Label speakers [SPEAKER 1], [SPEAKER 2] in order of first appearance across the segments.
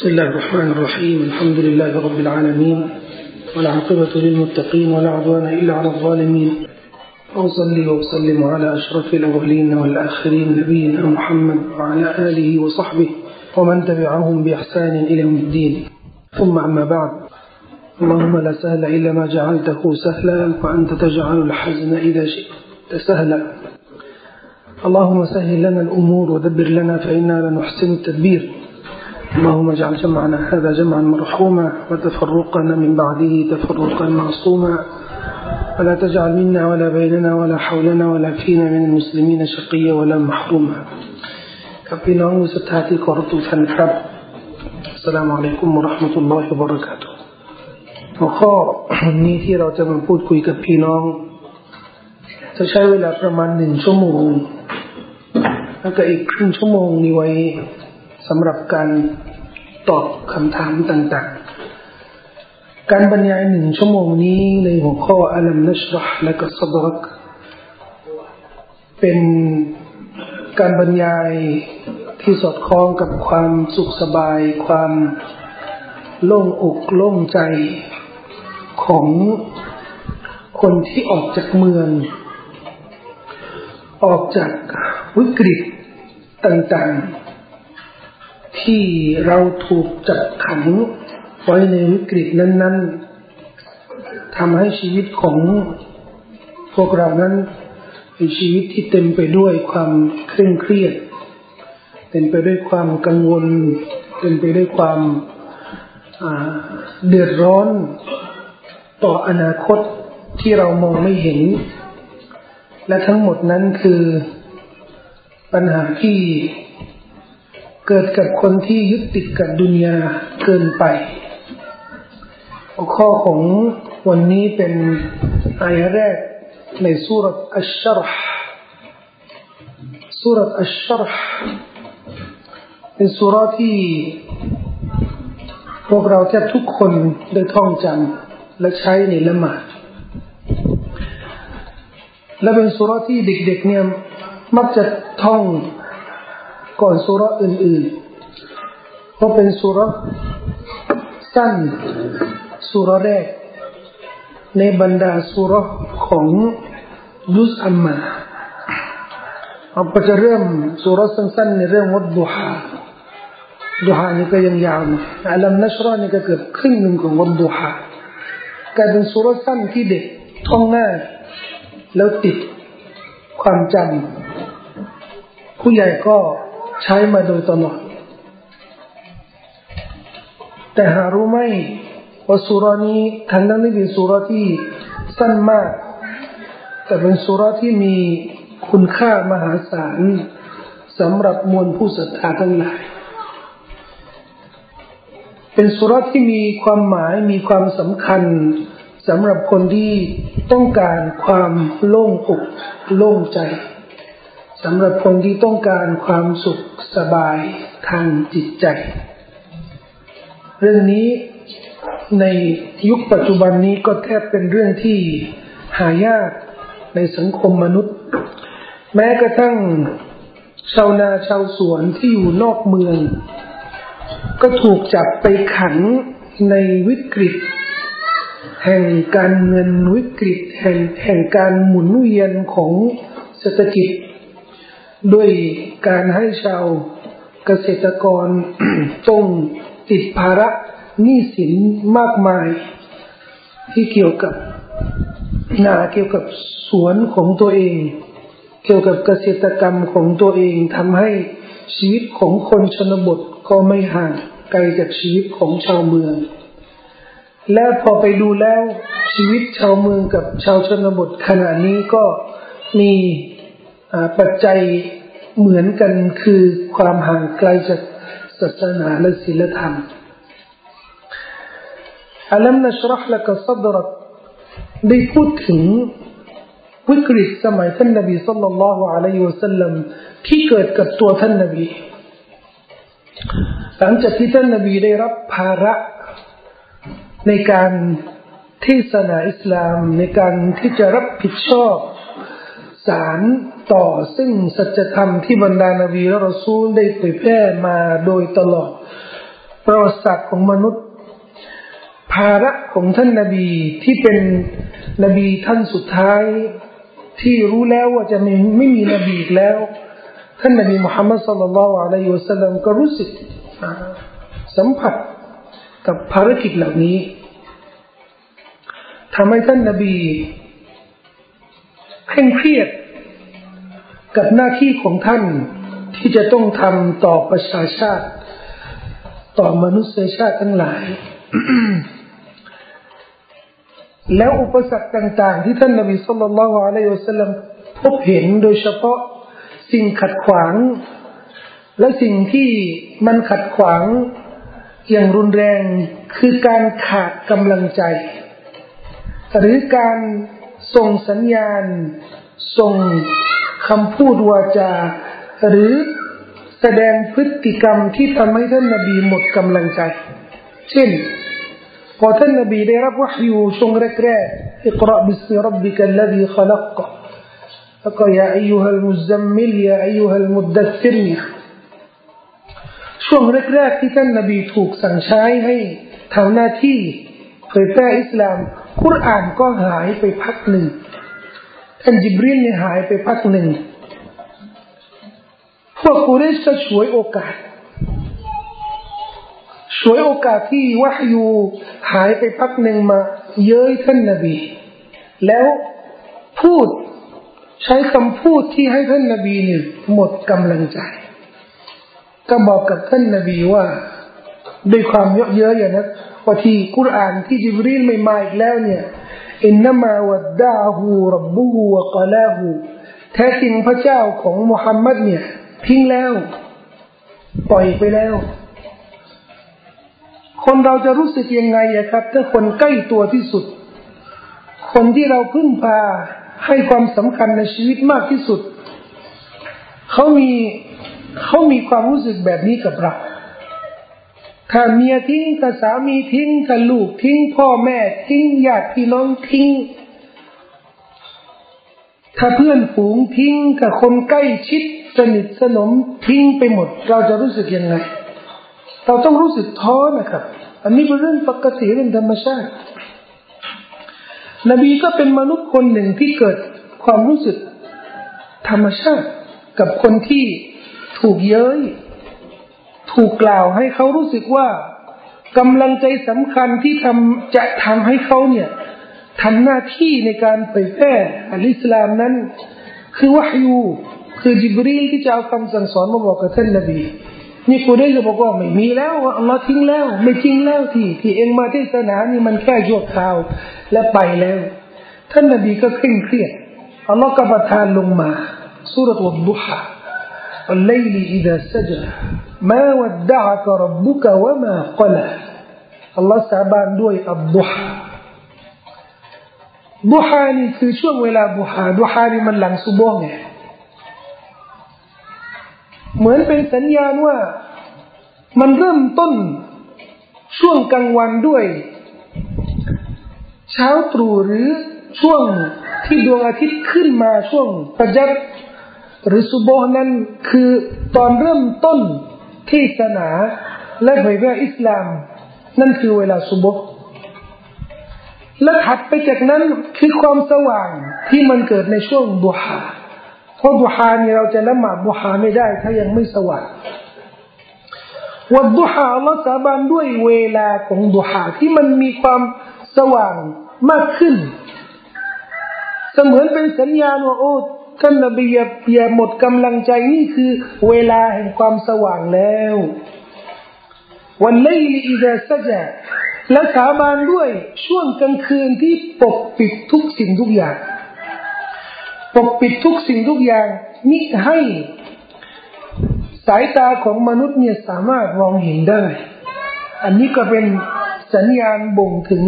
[SPEAKER 1] بسم الله الرحمن الرحيم الحمد لله رب العالمين والعاقبة للمتقين ولا عدوان إلا على الظالمين. وأصلي وأسلم على أشرف الأولين والآخرين نبينا محمد وعلى آله وصحبه ومن تبعهم بإحسان إلى يوم الدين. ثم أما بعد اللهم لا سهل إلا ما جعلته سهلا وأنت تجعل الحزن إذا شئت سهلا. اللهم سهل لنا الأمور ودبر لنا فإنا لنحسن التدبير. اللهم اجعل جمعنا هذا جمعا مرحوما وتفرقنا من بعده تفرقا معصوما ولا تجعل منا ولا بيننا ولا حولنا ولا فينا من المسلمين شقيا ولا محروما ครับพี่น้องมุสลิมที่ขอรับทุกท่านครับอัสลามุอะลัยกุมวะราะห์มะตุลลอฮิวะบะเราะกาตุฮ์หัวข้อนี้ที่เราจะมาพูดคุยกับพี่น้อง จะใช้เวลาประมาณหนึ่งชั่วโมงแล้วก็อีกครึ่งชั่วโมงนี้ไว้ สำหรับการตอบคำถามต่างๆ การบรรยายหนึ่งชั่วโมงนี้ในหัวข้ออัลัมนัชรห์และก็สดรักเป็นการบรรยายที่สอดคล้องกับความสุขสบาย ความโล่งอกโล่งใจของคนที่ออกจากเมือง ออกจากวิกฤตต่างๆ ที่เราถูกจับขังไว้ในวิกฤตนั้น ๆทำให้ชีวิตของพวกเรานั้นเป็นชีวิตที่เต็มไปด้วยความเคร่งเครียด เต็มไปด้วยความกังวล เต็มไปด้วยความเดือดร้อนต่ออนาคตที่เรามองไม่เห็น และทั้งหมดนั้นคือปัญหาที่ เกิดกับคนที่ยึดติดกับดุนยาเกินไป หัวข้อของวันนี้เป็นอายะแรกในสุรอัชชรห์สุรอัชชรห์เป็นสุรที่พวกเราแทบทุกคนได้ท่องจำและใช้ในละหมาดและเป็นสุรที่เด็กๆเนี่ยมักจะท่อง ก่อนสุรอื่นๆเพราะเป็นสุรสั้นสุรแรก ในบรรดาสุรของยุสอัมมาเราก็จะเริ่มสุรสั้นๆในเรื่องวัดดุฮาดุฮานี่ก็ยังยาวนะอัลลัมนัชรอนี่ก็เกือบครึ่งหนึ่งของวัดดุฮากลายเป็นสุรสั้นที่เด็กท่องง่ายแล้วติดความจำผู้ใหญ่ก็ ใช้มาโดยตลอด แต่หารู้ไหมว่าสุรานี้ทั้งนั้นนี่เป็นสุราที่สั้นมาก แต่เป็นสุราที่มีคุณค่ามหาศาลสำหรับมวลผู้ศรัทธาทั้งหลาย เป็นสุราที่มีความหมายมีความสำคัญสำหรับคนที่ต้องการความโล่งอกโล่งใจ สำหรับคนที่ต้องการความสุขสบายทางจิตใจ เรื่องนี้ในยุคปัจจุบันนี้ก็แทบเป็นเรื่องที่หายากในสังคมมนุษย์ แม้กระทั่งชาวนาชาวสวนที่อยู่นอกเมือง ก็ถูกจับไปขังในวิกฤต แห่งการเงินวิกฤต แห่งแห่งการหมุนเวียนของเศรษฐกิจ ด้วยการให้ชาวเกษตรกรต้องติดภาระหนี้สินมากมาย ที่เกี่ยวกับนาเกี่ยวกับสวนของตัวเอง เกี่ยวกับเกษตรกรรมของตัวเองทำให้ชีวิตของคนชนบทก็ไม่ห่างไกลจากชีวิตของชาวเมือง และพอไปดูแล้วชีวิตชาวเมืองกับชาวชนบทขณะนี้ก็มี ปัจจัยเหมือนกันคือความห่างไกลจากศาสนาและศีลธรรมอัลลัมนัชรห์ละกซัดรักได้พูดถึงวิกฤตสมัยท่านนบีสัลลัลลอฮุอะลัยฮิวะสัลลัมที่เกิดกับตัวท่านนบีหลังจากที่ท่านนบีได้รับภาระในการเทศนาอิสลามในการที่จะรับผิดชอบสาร ต่อซึ่งสัจธรรมที่บรรดานาบีและรอซูลได้เผยแพร่มาโดยตลอด ประวัติศาสตร์ของมนุษย์ ภาระของท่านนาบีที่เป็นนบีท่านสุดท้าย ที่รู้แล้วว่าจะไม่ไม่มีนบีอีกแล้ว ท่านนบีมุฮัมมัดสุลลัลอะลัยฮิวสัลลัมก็รู้สึกสัมผัสกับภารกิจเหล่านี้ทำให้ท่านนบีเคร่งเครียด กับหน้าที่ของท่านที่จะต้องทำต่อประชาชาติ ต่อมนุษยชาติทั้งหลาย แล้วอุปสรรคต่าง ๆ ที่ท่านนบีสุลต่านละฮ์อะลัยฮิสลามพบเห็นโดยเฉพาะสิ่งขัดขวาง และสิ่งที่มันขัดขวางอย่างรุนแรงคือการขาดกำลังใจ หรือการส่งสัญญาณ ส่ง คำพูดวาจา หรือแสดงพฤติกรรมที่ทำให้ท่านนบีหมดกำลังใจ เช่น พอท่านนบีได้รับวะฮยูช่วงแรกๆاقرأ باسم ربك الذي خلق แล้วก็ يا أيها المزمل يا أيها المدثر เนี่ยช่วงแรกๆที่ท่านนบีถูกสั่งใช้ให้ทำหน้าที่เผยแพร่อิสลาม คุรานก็หายไปพักหนึ่ง ท่านจิบรีนเนี่ยหายไปพักหนึ่ง พวกกุเรชก็ช่วยโอกาสช่วยโอกาสที่วะฮยูหายไปพักหนึ่งมา เย้ยท่านนบี แล้วพูดใช้คำพูดที่ให้ท่านนบีเนี่ยหมดกำลังใจ ก็บอกกับท่านนบีว่า ด้วยความเยอะเยอะอย่างนั้นว่าที่กุรอานที่จิบรีนไม่มาอีกแล้วเนี่ย อินนามาวัดดาหูรับบูฮูวะกลาหูแท้จริงพระเจ้าของมุฮัมมัดเนี่ยทิ้งแล้ว ปล่อยไปแล้ว คนเราจะรู้สึกยังไงอะครับ ถ้าคนใกล้ตัวที่สุด คนที่เราพึ่งพาให้ความสำคัญในชีวิตมากที่สุด เขามีเขามีความรู้สึกแบบนี้กับเรา ถ้าเมียทิ้งถ้าสามีทิ้งถ้าลูกทิ้ง พ่อแม่ทิ้งญาติพี่น้องทิ้ง ถ้าเพื่อนฝูงทิ้งถ้าคนใกล้ชิดสนิทสนมทิ้งไปหมด เราจะรู้สึกยังไง เราต้องรู้สึกท้อนะครับ อันนี้เป็นเรื่องปกติเรื่องธรรมชาติ นบีก็เป็นมนุษย์คนหนึ่งที่เกิดความรู้สึกธรรมชาติกับคนที่ถูกเย้ย ถูกกล่าวให้เขารู้สึกว่ากำลังใจสำคัญที่ทำจะทำให้เขาเนี่ยทำหน้าที่ในการเผยแพร่อัลอิสลามนั้น คือวะฮยูคือจิบรีลที่จะเอาคำสั่งสอนมาบอกกับท่านนบีนี่กูได้จะบอกว่าไม่มีแล้วอัลลอฮ์ทิ้งแล้ว ไม่จริงแล้วที่ที่เองมาเทศนานี่มันแค่ชั่วคราวและไปแล้ว ท่านนบีก็เคร่งเครียดอัลลอฮ์ก็ประทานลงมาสุรตวัดดุฮา والليل إذا سجى ما ودعك ربك وما قلى อัลลอฮ์สาบานด้วยอับดุฮาดุฮานี่คือช่วงเวลาดุฮาดุฮานี่มันหลังซุบฮ์ไงเหมือนเป็นสัญญาณว่ามันเริ่มต้นช่วงกลางวันด้วย เช้าตรู่หรือช่วงที่ดวงอาทิตย์ขึ้นมาช่วงประจัก หรือซุบนั้นคือตอนเริ่มต้นที่ศาสนาและเผยแพร่อิสลาม นั่นคือเวลาซุบและถัดไปจากนั้นคือความสว่างที่มันเกิดในช่วงดุฮาเพราะดุฮานี่เราจะละหมาดดุฮาไม่ได้ ถ้ายังไม่สว่างวันดุฮาอัลลอฮฺสาบานด้วยเวลาของดุฮาที่มันมีความสว่างมากขึ้น เสมือนเป็นสัญญาณว่าโอ้ ท่านนบีอย่าอย่าหมดกำลังใจนี่คือ เวลาแห่งความสว่างแล้ว วันเลยีอิดะซะจาและสาบานด้วยช่วงกลางคืนที่ปกปิดทุกสิ่งทุกอย่าง ปกปิดทุกสิ่งทุกอย่างมิให้สายตาของมนุษย์เนี่ยสามารถมองเห็นได้ อันนี้ก็เป็นสัญญาณบ่งถึง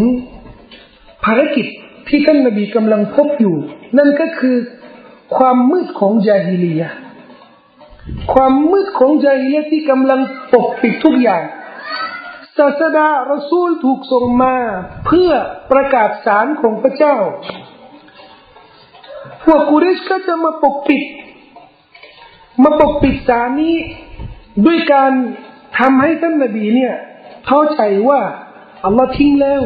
[SPEAKER 1] ภารกิจที่ท่านนบีกำลังพบอยู่ นั่นก็คือ ความมืดของจาฮิลียะความมืดของจาฮิลียะที่กำลังปกปิดทุกอย่างศาสดารสูลถูกส่งมาเพื่อประกาศสารของพระเจ้า พวกกุริชก็จะมาปกปิด มาปกปิดสารนี้ ด้วยการทำให้ท่านนบีเนี่ยท้อใจว่าอัลลอฮ์ทิ้งแล้ว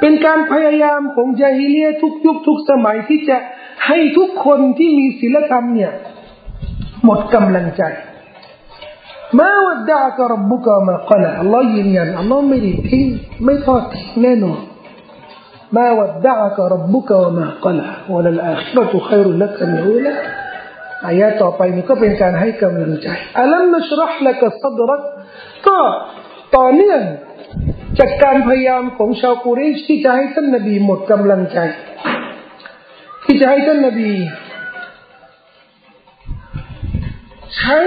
[SPEAKER 1] เป็นการพยายามของจาฮิเลียทุกยุคทุกสมัยที่จะ ให้ทุกคนที่มีศีลธรรมเนี่ย หมดกำลังใจมาวัดดากรับบุกมาขละอัลลอฮ์ยืนยันอัลลอฮ์ไม่ได้ทิ้งไม่ทอดทิ้งแน่นอนมาวัดดากรับบุกมาขละวะลัลอาคิรตุขัยรุลักมิอูละอายะต่อไปนี้ก็เป็นการให้กำลังใจอัลัมนัชรห์ละกัซัดรักก็ต่อเนื่องจากการพยายามของชาวกุเรชที่จะให้ท่านนบีหมดกำลังใจ ที่จะให้ท่านนบี ใช้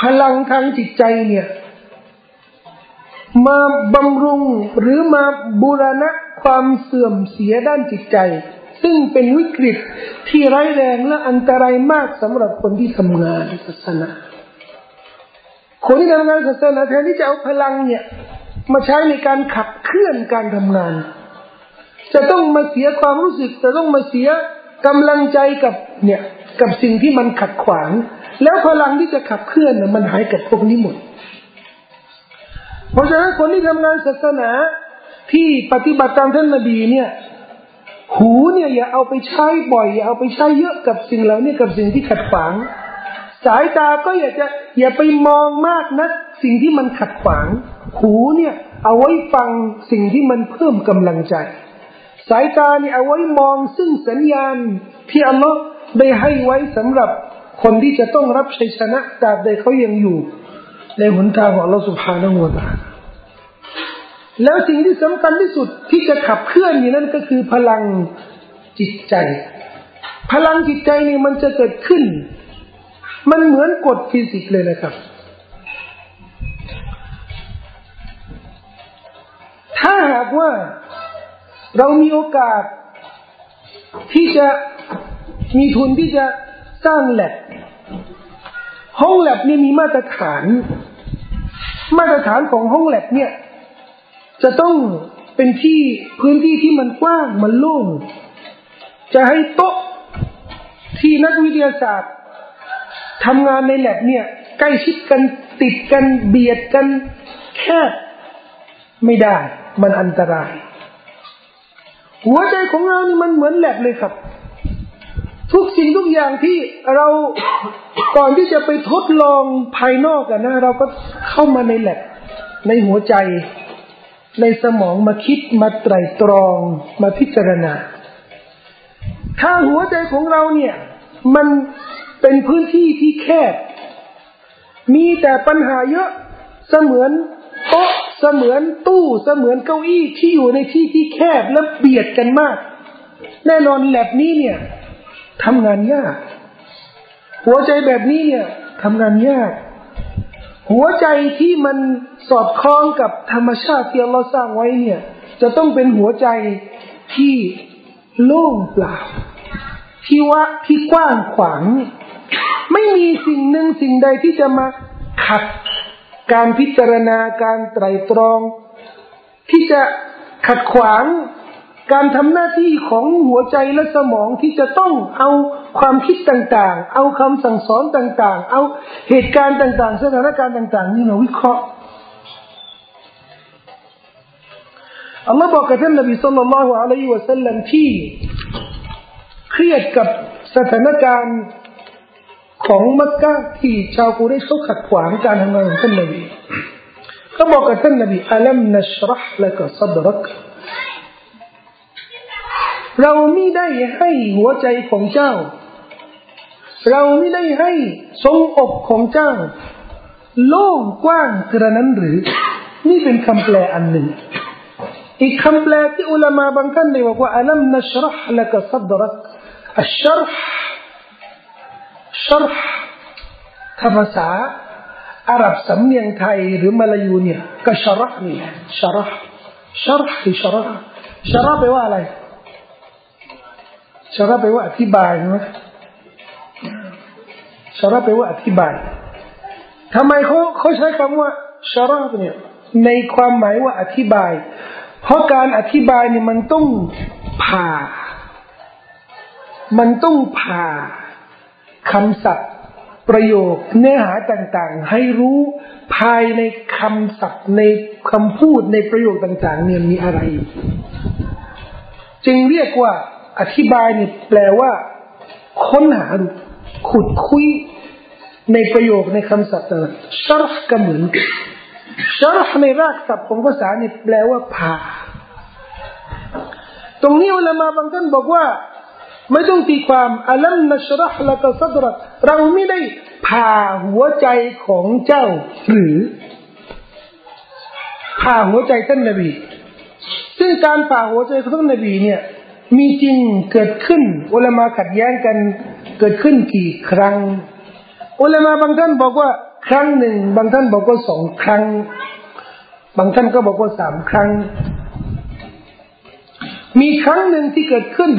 [SPEAKER 1] พลังทางจิตใจเนี่ย มาบำรุงหรือมาบูรณะความเสื่อมเสียด้านจิตใจ ซึ่งเป็นวิกฤตที่ร้ายแรงและอันตรายมากสำหรับคนที่ทำงานศาสนาคนที่ทำงานศาสนาแทนที่จะเอาพลังเนี่ย มาใช้ในการขับเคลื่อนการทำงาน จะต้องมาเสียความรู้สึก จะต้องมาเสียกำลังใจกับเนี่ยกับสิ่งที่มันขัดขวาง แล้วพลังที่จะขับเคลื่อนน่ะมันหายกับพวกนี้หมด เพราะฉะนั้นคนที่ทำงานศาสนาที่ปฏิบัติตามท่านนบีเนี่ย หูเนี่ยอย่าเอาไปใช้บ่อย อย่าเอาไปใช้เยอะกับสิ่งเหล่านี้กับสิ่งที่ขัดขวาง สายตาก็อย่าจะอย่าไปมองมากนะสิ่งที่มันขัดขวาง หูเนี่ย เอาไว้ฟังสิ่งที่มันเพิ่มกำลังใจ สายตาเนี่ยเอาไว้มองซึ่งสัญญาณที่อัลลอฮ์ได้ให้ไว้สำหรับคนที่จะต้องรับชัยชนะตราบใดเขายังอยู่ ในหนทางของเราสุภาพนัวตาแล้วสิ่งที่สำคัญที่สุดที่จะขับเคลื่อนนี่นั่นก็คือพลังจิตใจ พลังจิตใจนี่มันจะเกิดขึ้น มันเหมือนกฎฟิสิกส์เลยนะครับ ถ้าหากว่า เรามีโอกาสที่จะมีทุนที่จะสร้างแลบห้องแลบนี่มีมาตรฐาน มาตรฐานของห้องแลบเนี่ย จะต้องเป็นที่พื้นที่ที่มันกว้างมันโล่งจะให้โต๊ะที่นักวิทยาศาสตร์ทำงานในแลบเนี่ย ใกล้ชิดกันติดกันเบียดกันแคบไม่ได้ มันอันตราย หัวใจของเรานี่มันเหมือนแลบเลยครับ ทุกสิ่งทุกอย่างที่เราก่อนที่จะไปทดลองภายนอกกันนะ เราก็เข้ามาในแลบในหัวใจ ในสมองมาคิดมาไตรตรองมาพิจารณา ถ้าหัวใจของเราเนี่ย มันเป็นพื้นที่ที่แคบ มีแต่ปัญหาเยอะเสมือน เสมือนตู้เสมือนเก้าอี้ที่อยู่ในที่ที่แคบและเบียดกันมาก แน่นอนแลบนี้เนี่ยทำงานยาก หัวใจแบบนี้เนี่ยทำงานยาก หัวใจที่มันสอดคล้องกับธรรมชาติที่เราสร้างไว้เนี่ย จะต้องเป็นหัวใจที่โล่งเปล่า ที่ว่าที่กว้างขวาง ไม่มีสิ่งหนึ่งสิ่งใดที่จะมาขัด การพิจารณาการไตรตรอง ที่จะขัดขวาง การทำหน้าที่ของหัวใจและสมองที่จะต้องเอาความคิดต่างๆ เอาคำสั่งสอนต่างๆ เอาเหตุการณ์ต่างๆ สถานการณ์ต่าง ๆ นี่มาวิเคราะห์อัลลอฮ์บอกกับท่านนบีสุลต่านละฮ์อะลัยฮิวะสัลลัมที่เครียดกับสถานการณ์ ของมักกะที่ชาวกุเรชเขาขัดขวางการทำงานของท่านนบีเขาบอกกับท่านนบีอัลัมนัชรห์ละกซัดรักเราไม่ได้ให้หัวใจของเจ้า เราไม่ได้ให้ทรงอกของเจ้า โล่งกว้างกระนั้นหรือ นี่เป็นคำแปลอันหนึ่ง อีกคำแปลที่อุลามาบางท่านได้บอกว่าอัลัมนัชรห์ละกซัดรักอัชรห์ ชรห์ถ้าภาษาอาหรับสำเนียงไทยหรือมาลายูเนี่ยก็ชรห์นี่ชรห์ชรห์คือชรห์ชรห์แปลว่าอะไรชาระไปว่าอธิบายใช่ไหมชาระไปว่าอธิบายทำไมเขาเขาใช้คำว่าชาระเนี่ยในความหมายว่าอธิบาย เพราะการอธิบายเนี่ยมันต้องผ่า มันต้องผ่า คำศัพท์ประโยคเนื้อหาต่างๆ ให้รู้ภายในคำศัพท์ในคำพูดในประโยคต่าง ๆ เนี่ยมีอะไรจึงเรียกว่าอธิบายเนี่ยแปลว่า ค้นหาขุดคุยในประโยคในคำศัพท์ต่างๆชาร์ก็เหมือนกันชาร์ในรากศัพท์ของภาษาเนี่ยแปลว่าผ่า ตรงนี้เวลามาบางท่านบอกว่า ไม่ต้องตีความอัลัมนัชรหละกสัดรเราไม่ได้ผ่าหัวใจของเจ้าหรือผ่าหัวใจท่านนบีซึ่งการผ่าหัวใจของท่านนบีเนี่ย มีจริงเกิดขึ้นเวลามาขัดแย้งกันเกิดขึ้นกี่ครั้งอุลามาบางท่านบอกว่าครั้งหนึ่ง บางท่านบอกว่าสองครั้ง บางท่านก็บอกว่าสามครั้ง มีครั้งหนึ่งที่เกิดขึ้น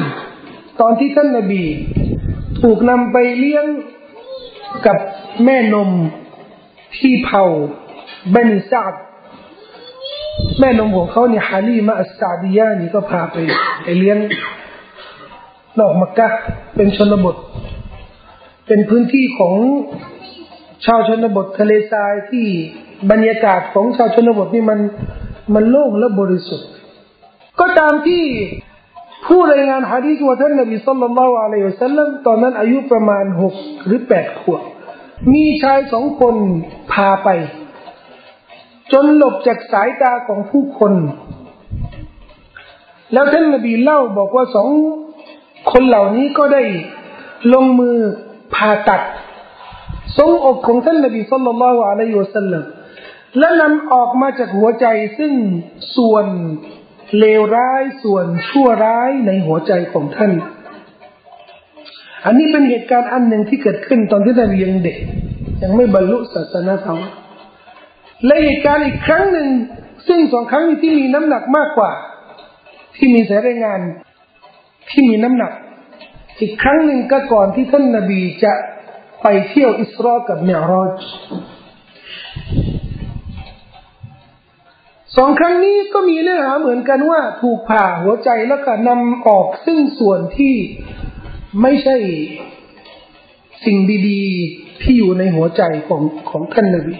[SPEAKER 1] ตอนที่ท่านนบี ถูกนำไปเลี้ยงกับแม่นมที่เผาเบนิซาดแม่นมของเขาเนี่ยฮาลีมาอัสซาดียานี่ก็พาไปไปเลี้ยงนอกมักกะเป็นชนบท เป็นพื้นที่ของชาวชนบททะเลทรายที่บรรยากาศของชาวชนบทนี่มันมันโล่งและบริสุทธิ์ ก็ตามที่ ผู้รายงานฮะดีษว่าท่านนบีสัลลัลลอฮุอะลัยฮิวสัลลัมตอนนั้นอายุประมาณหกหรือแปดขวบ มีชายสองคนพาไป จนหลบจากสายตาของผู้คน แล้วท่านนบีเล่าบอกว่าสองคนเหล่านี้ก็ได้ลงมือผ่าตัดทรงอกของท่านนบีสุลต่านละอะลัยฮิวสัลลัมและนำออกมาจากหัวใจซึ่งส่วน เลวร้ายส่วนชั่วร้ายในหัวใจของท่าน อันนี้เป็นเหตุการณ์อันหนึ่งที่เกิดขึ้นตอนที่ท่านยังเด็ก ยังไม่บรรลุศาสนาธรรมและเหตุการณ์อีกครั้งหนึ่ง ซึ่งสองครั้งนี้ที่มีน้ำหนักมากกว่า ที่มีสายรายงานที่มีน้ำหนัก อีกครั้งหนึ่งก็ก่อนที่ท่านนบีจะไปเที่ยวอิสรากับเมรอจ สองครั้งนี้ก็มีเนื้อหาเหมือนกันว่าถูกผ่าหัวใจแล้วก็นำออกซึ่งส่วนที่ไม่ใช่สิ่งดีๆที่อยู่ในหัวใจของของท่านนบี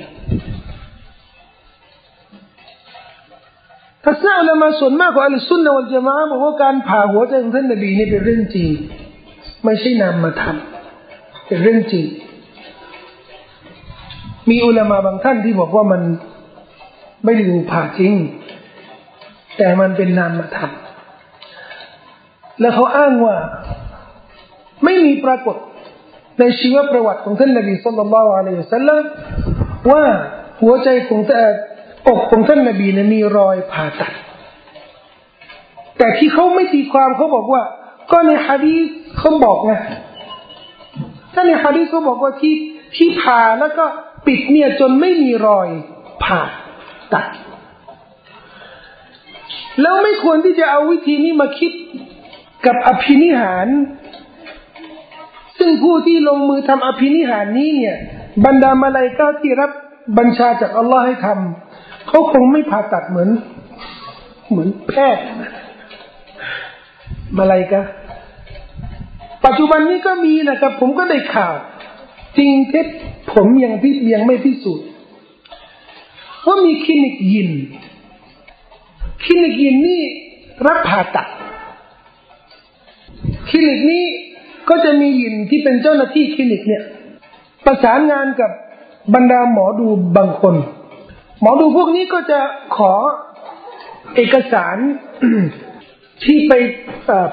[SPEAKER 1] ทัศนะอุลามาส่วนมากของอัลสุนนะวัลจามะบอกว่าการผ่าหัวใจของท่านนบีนี่เป็นเรื่องจริง ไม่ใช่นำมาทำเป็นเรื่องจริง มีอุลามาบางท่านที่บอกว่ามัน ไม่ได้ดูผ่าจริง แต่มันเป็นนามมาทำแล้วเขาอ้างว่าไม่มีปรากฏในชีวประวัติของท่านนบีสุลต่านละอะลัยฮิสัลลัมว่าหัวใจของแต่อกของท่านนบีนั้นมีรอยผ่าตัด แต่ที่เขาไม่ตีความเขาบอกว่า ก็ในฮะดีษเขาบอกไงถ้าในฮะดีษเขาบอกว่าที่ที่ผ่าแล้วก็ปิดเนี่ยจนไม่มีรอยผ่า ตัด แล้วไม่ควรที่จะเอาวิธีนี้มาคิดกับอภินิหาร ซึ่งผู้ที่ลงมือทำอภินิหารนี้เนี่ย บรรดามาลายกาที่รับบัญชาจากอัลลอฮ์ให้ทำเขาคงไม่ผ่าตัดเหมือน เหมือนแพทย์มาลายกาปัจจุบันนี้ก็มีนะครับ ผมก็ได้ข่าว จริงเท็จผมยังพิยังไม่พิสูจน์ ว่ามีคลินิกยินคลินิกยินนี่รับผ่าตัดคลินิกนี้ก็จะมียินที่เป็นเจ้าหน้าที่คลินิกเนี่ย ประสานงานกับบรรดาหมอดูบางคน หมอดูพวกนี้ก็จะขอเอกสารที่ไป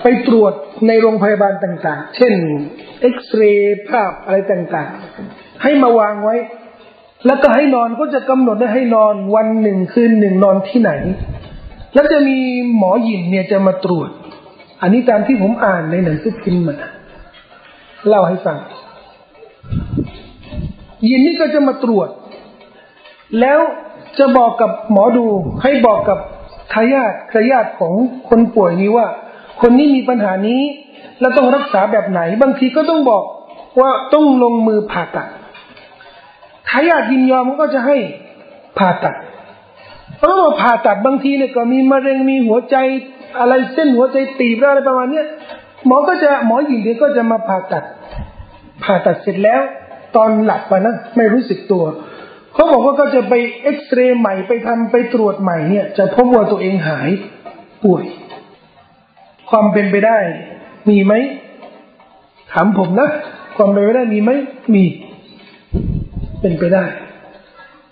[SPEAKER 1] ไปตรวจในโรงพยาบาลต่าง ๆ เช่น เอ็กซเรย์ภาพอะไรต่าง ๆ ให้มาวางไว้ แล้วก็ให้นอนก็จะกำหนดได้ให้นอนวันหนึ่งคืนหนึ่งนอนที่ไหน แล้วจะมีหมอหญิงเนี่ยจะมาตรวจ อันนี้ตามที่ผมอ่านในหนังสือพิมพ์มาเล่าให้ฟังยินนี่ก็จะมาตรวจ แล้วจะบอกกับหมอดูให้บอกกับทายาททายาทของคนป่วยนี้ว่า คนนี้มีปัญหานี้ แล้วต้องรักษาแบบไหน บางทีก็ต้องบอกว่าต้องลงมือผ่าตัด ทายาทยินยอมมันก็จะให้ผ่าตัดเพราะว่าผ่าตัดบางทีเนี่ยก็มีมะเร็งมีหัวใจอะไรเส้นหัวใจตีบอะไรประมาณเนี้ยหมอก็จะหมอหญิงเดียก็จะมาผ่าตัด ผ่าตัดเสร็จแล้ว ตอนหลับไปนะไม่รู้สึกตัวเขาบอกว่าก็จะไปเอ็กซเรย์ใหม่ไปทำไปตรวจใหม่เนี่ย จะพบว่าตัวเองหายป่วย ความเป็นไปได้ มีไหมถามผมนะ ความเป็นไปได้มีไหมมี เป็นไปได้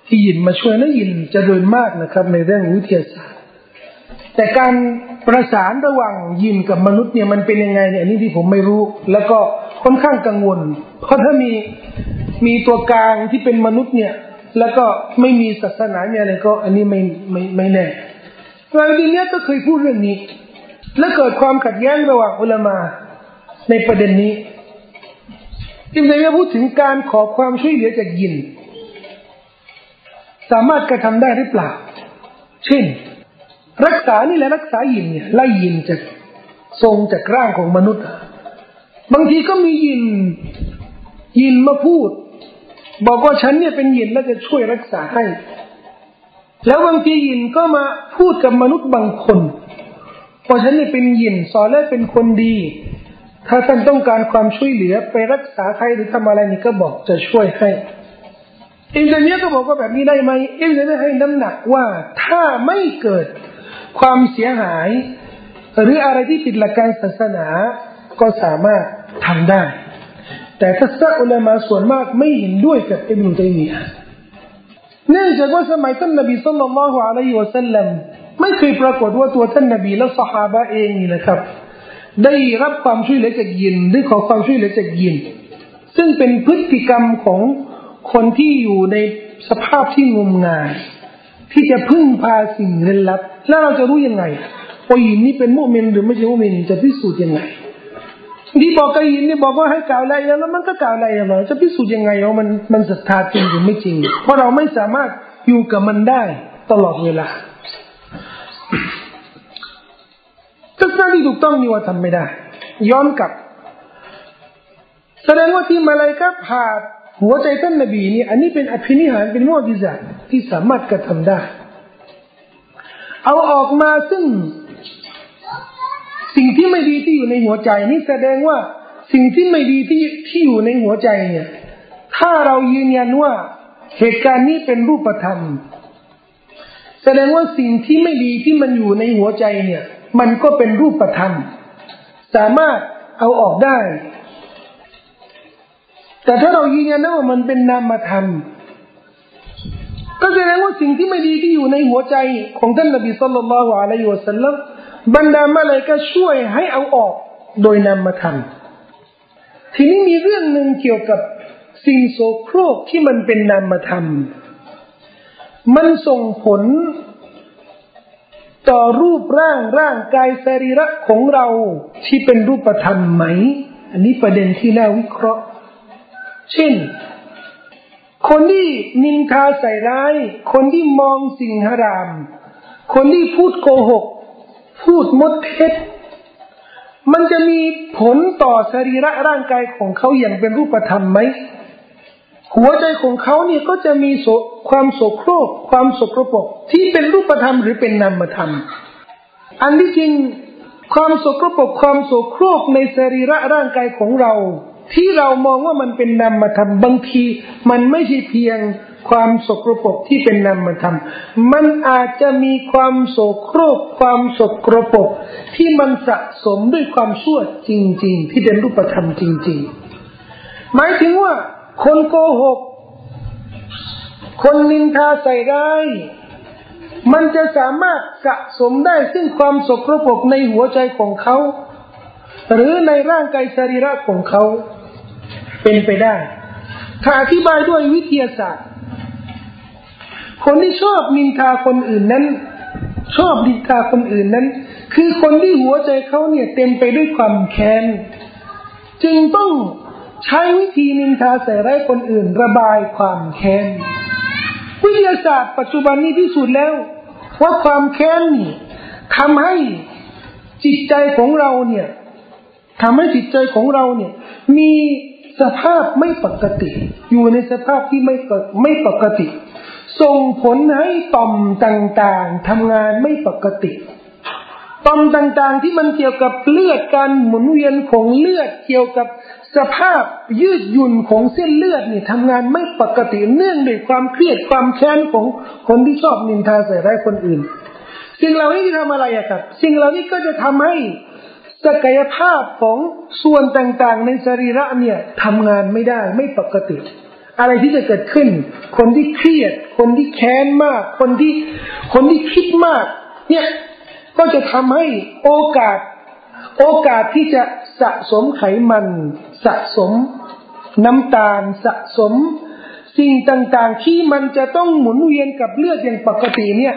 [SPEAKER 1] ที่ยินมาช่วยนะยินจะโดยมากนะครับ ในเรื่องวิทยาศาสตร์ แต่การประสานระหว่างยินกับมนุษย์เนี่ยมันเป็นยังไงเนี่ยนี่ที่ผมไม่รู้ แล้วก็ค่อนข้างกังวล เพราะถ้ามีมีตัวกลางที่เป็นมนุษย์เนี่ย แล้วก็ไม่มีศาสนาเนี่ยอะไรก็ อันนี้ไม่ไม่ไม่แน่รายดีเนี้ยก็เคยพูดเรื่องนี้ และเกิดความขัดแย้งระหว่างอุลามาในประเด็นนี้ จึงได้พูดถึงการขอความช่วยเหลือจากยิน สามารถกระทำได้หรือเปล่า เช่น รักษานี่แหละรักษายินเนี่ยไล่ยินจากทรงจากร่างของมนุษย์ บางทีก็มียินยินมาพูด บอกว่าฉันเนี่ยเป็นยินแล้วจะช่วยรักษาให้ แล้วบางทียินก็มาพูดกับมนุษย์บางคนว่าฉันเนี่ยเป็นยินสอนแล้วเป็นคนดี ถ้าท่านต้องการความช่วยเหลือไปรักษาใครหรือทำอะไรนี่ก็บอกจะช่วยให้อินเดียก็บอกว่าแบบนี้ได้ไหมอินเดียให้น้ำหนักว่าถ้าไม่เกิดความเสียหาย หรืออะไรที่ผิดหลักการศาสนาก็สามารถทำได้ แต่ทัศอุลามาส่วนมากไม่เห็นด้วยกับอิบนุตัยมียะเนื่องจากว่าสมัยท่านนบีสุลต่านละฮ์อะลัยฮิวะสัลลัมไม่เคยปรากฏว่าตัวท่านนบีและสหายเองนี่นะครับ ได้รับความช่วยเหลือจากยินหรือขอความช่วยเหลือจากยิน ซึ่งเป็นพฤติกรรมของคนที่อยู่ในสภาพที่งมงาย ที่จะพึ่งพาสิ่งเร้นลับ แล้วเราจะรู้ยังไงว่ายินนี้เป็นมุสลิมหรือไม่ใช่มุสลิมจะพิสูจน์ยังไงที่บอกกับยินนี่บอกว่าให้กล่าวอะไรแล้วมันก็กล่าวอะไรมาจะพิสูจน์ยังไงว่ามันมันศรัทธาจริงหรือไม่จริง เพราะเราไม่สามารถอยู่กับมันได้ตลอดเวลา ทัศนะที่ถูกต้องนี่ว่าทำไม่ได้ ย้อนกลับ แสดงว่าที่มาเลยก็ผ่าหัวใจท่านนบีนี่อันนี้เป็นอภินิหารเป็นมอดิจาที่สามารถกระทำได้ เอาออกมาซึ่ง สิ่งที่ไม่ดีที่อยู่ในหัวใจ นี่แสดงว่าสิ่งที่ไม่ดีที่ที่อยู่ในหัวใจเนี่ย ถ้าเรายืนยันว่าเหตุการณ์นี้เป็นรูปธรรม แสดงว่าสิ่งที่ไม่ดีที่มันอยู่ในหัวใจเนี่ย มันก็เป็นรูปธรรม สามารถเอาออกได้ แต่ถ้าเรายืนยันว่ามันเป็นนามธรรม ก็แสดงว่าสิ่งที่ไม่ดีที่อยู่ในหัวใจของท่านนบีสุลต่านละอะลัยฮิวสัลลัมบรรดามาเลยก็ช่วยให้เอาออกโดยนำมาทำทีนี้มีเรื่องหนึ่งเกี่ยวกับสิ่งโสโครกที่มันเป็นนามธรรม มันส่งผล ต่อรูปร่างร่างกายสรีระของเราที่เป็นรูปธรรมไหม อันนี้ประเด็นที่น่าวิเคราะห์ เช่น คนที่นินทาใส่ร้าย คนที่มองสิ่งหราม คนที่พูดโกหก พูดมดเท็จ มันจะมีผลต่อสรีระร่างกายของเขาอย่างเป็นรูปธรรมไหม หัวใจของเขาเนี่ยก็จะมีความโสโครกความสกรปรกที่เป็นรูปธรรมหรือเป็นนามธรรม อันที่จริงความโสโครกความโสโครกในสรีระร่างกายของเรา ที่เรามองว่ามันเป็นนามธรรมบางที มันไม่ใช่เพียงความสกรปรกที่เป็นนามธรรม มันอาจจะมีความโสโครกความสกรปรกที่มันสะสมด้วยความชั่วจริง ๆ ที่เป็นรูปธรรมจริง ๆ หมายถึงว่า คนโกหก คนนินทาใส่ร้าย มันจะสามารถสะสมได้ซึ่งความสกรปรกในหัวใจของเขา หรือในร่างกายสรีระของเขา เป็นไปได้ ถ้าอธิบายด้วยวิทยาศาสตร์ คนที่ชอบนินทาคนอื่นนั้น ชอบดินทาคนอื่นนั้น คือคนที่หัวใจเขาเนี่ยเต็มไปด้วยความแค้น จึงต้อง ใช้วิธีนินทาใส่ร้ายคนอื่นระบายความแค้น วิทยาศาสตร์ปัจจุบันนี้พิสูจน์แล้ว ว่าความแค้นนี่ทำให้จิตใจของเราเนี่ยทำให้จิตใจของเราเนี่ย มีสภาพไม่ปกติ อยู่ในสภาพที่ไม่ไม่ปกติ ส่งผลให้ต่อมต่างๆทำงานไม่ปกติต่อมต่างๆ ที่มันเกี่ยวกับเลือดการหมุนเวียนของเลือดเกี่ยวกับ สภาพยืดหยุ่นของเส้นเลือดนี่ทำงานไม่ปกติเนื่องด้วยความเครียดความแค้นของคนที่ชอบนินทาใส่ร้ายคนอื่น สิ่งเหล่านี้ทำอะไรครับ สิ่งเหล่านี้ก็จะทำให้ศักยภาพของส่วนต่างๆ ในสรีระเนี่ยทำงานไม่ได้ไม่ปกติ อะไรที่จะเกิดขึ้น คนที่เครียด คนที่แค้นมาก คนที่คนที่คิดมาก เนี่ยก็จะทำให้โอกาส โอกาสที่จะสะสมไขมัน สะสม น้ำตาลสะสม สิ่งต่างๆ ที่มันจะต้องหมุนเวียนกับเลือดอย่างปกติเนี่ย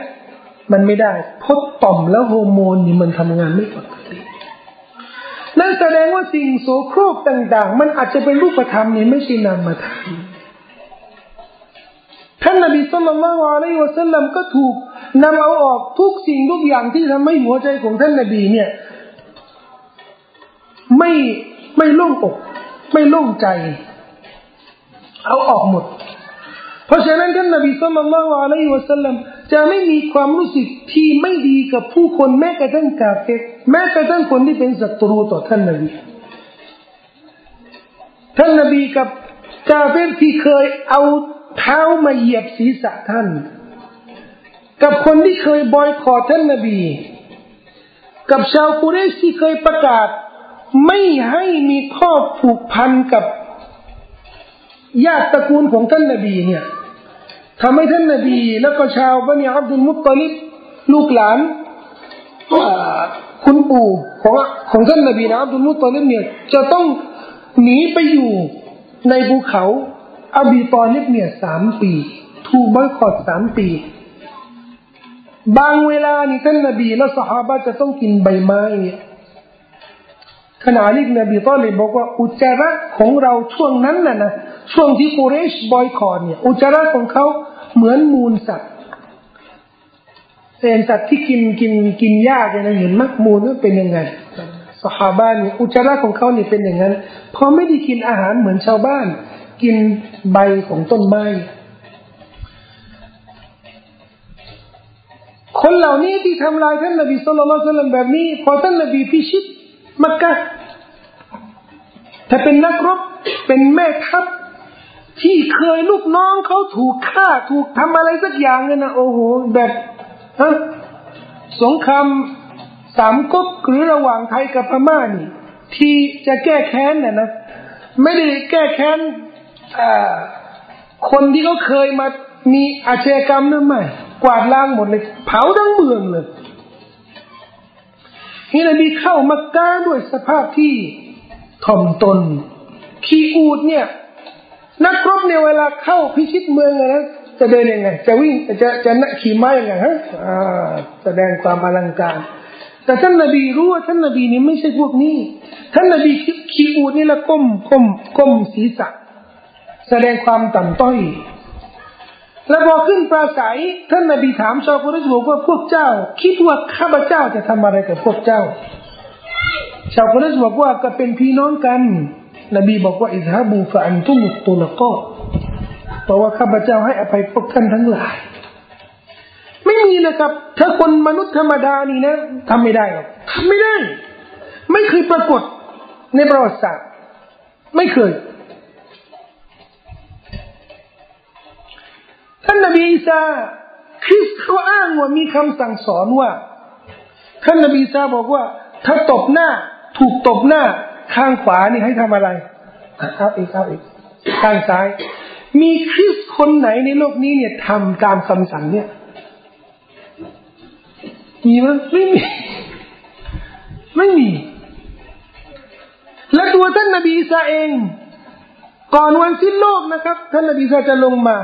[SPEAKER 1] มันไม่ได้เพราะต่อมและฮอร์โมนนี่มันทำงานไม่ปกตินั่นแสดงว่าสิ่งโสโครกต่าง ๆ มันอาจจะเป็นรูปธรรมนี่ไม่ใช่นามธรรมท่านนบีสุลต่านละอะลัยวะสัลลัมก็ถูกนำเอาออกทุกสิ่งทุกอย่างที่ทำให้หัวใจของท่านนบีเนี่ย ไม่ไม่โล่งอก ไม่โล่งใจ เอาออกหมด เพราะฉะนั้นท่านนบีสุลต่านละอะลัยวะสัลลัมจะไม่มีความรู้สึกที่ไม่ดีกับผู้คนแม้กระทั่งกาเฟตแม้กระทั่งคนที่เป็นศัตรูต่อท่านนบีท่านนบีกับกาเฟตที่เคยเอาเท้ามาเหยียบศีรษะท่าน กับคนที่เคยบอยคอท่านนบี กับชาวกุเรชที่เคยประกาศ ไม่ให้มีข้อผูกพันกับญาติตระกูลของท่านนบีเนี่ยทำให้ท่านนบีแล้วก็ชาวบันิอับดุลมุตตลิบลูกหลานคุณปู่ของของท่านนบีนะอับดุลมุตตลิบเนี่ยจะต้องหนีไปอยู่ในภูเขาอบีตอลิบเนี่ยสามปี ถูกบอยคอตสามปี บางเวลานี่ท่านนบีและสหายจะต้องกินใบไม้เนี่ย ขณะนี้นบีตอลิบบอกว่าอุจจาระของเราช่วงนั้นน่ะนะช่วงที่กุเรชบอยคอตเนี่ยอุจจาระของเขาเหมือนมูลสัตว์เป็นสัตว์ที่กินกินกินหญ้ากันนะเห็นมักมูลว่าเป็นยังไงสหาบ้านเนี่ยอุจจาระของเขาเนี่ยเป็นอย่างนั้นเพราะไม่ได้กินอาหารเหมือนชาวบ้าน กินใบของต้นไม้คนเหล่านี้ที่ทำลายท่านนบีสุลต่านแบบนี้พอท่านนบีพิชิต มักกะถ้าเป็นนักรบเป็นแม่ทัพที่เคยลูกน้องเขาถูกฆ่าถูกทำอะไรสักอย่างเนี่ยนะโอ้โหแบบฮะสงครามสามก๊กหรือระหว่างไทยกับพม่านี่ ที่จะแก้แค้นเนี่ยนะไม่ได้แก้แค้นคนที่เขาเคยมามีอาชญากรรมนั่นไหมกวาดล้างหมดเลย เผาทั้งเมืองเลย นี่นบีเข้ามักกะด้วยสภาพที่ถ่อมตน ขี่อูดเนี่ย นักรบเนี่ยเวลาเข้าพิชิตเมืองนะจะเดินยังไง จะวิ่งจะจะนักขี่ม้ายังไงฮะแสดงความอลังการ แต่ท่านนบีรู้ว่าท่านนบีนี่ไม่ใช่พวกนี้ ท่านนบีขี่อูดนี่ละก้มก้มก้มศีรษะ แสดงความต่ำต้อย แล้วพอขึ้นปราศัยท่านนบีถามชาวกุรชบอกว่าพวกเจ้า คิดว่าข้าพเจ้าจะทำอะไรกับพวกเจ้า ชาวกุรชบอกว่าก็เป็นพี่น้องกัน นบีบอกว่าอิสฮาบูฟะอันตุมุตตุลก็เพราะว่าข้าพเจ้าให้อภัยพวกท่านทั้งหลาย ไม่มีนะครับ ถ้าคนมนุษย์ธรรมดานี่นะทำไม่ได้หรอกทำไม่ได้ ไม่เคยปรากฏในประวัติศาสตร์ ไม่เคยานนบีอีสาคริสเขาอ้างว่ามีคำสั่งสอนว่า ท่านนบีอีสาบอกว่า ถ้าตบหน้า ถูกตบหน้า ข้างขวานี่ให้ทำอะไรเอาอีกเอาอีกข้างซ้าย มีคริสคนไหนในโลกนี้เนี่ยทำตามคำสั่งเนี่ยมีมั้ไม่มีไม่มี และตัวท่านนบีอีสาเอง ก่อนวันสิ้นโลกนะครับ ท่านนบีอีสาจะลงมา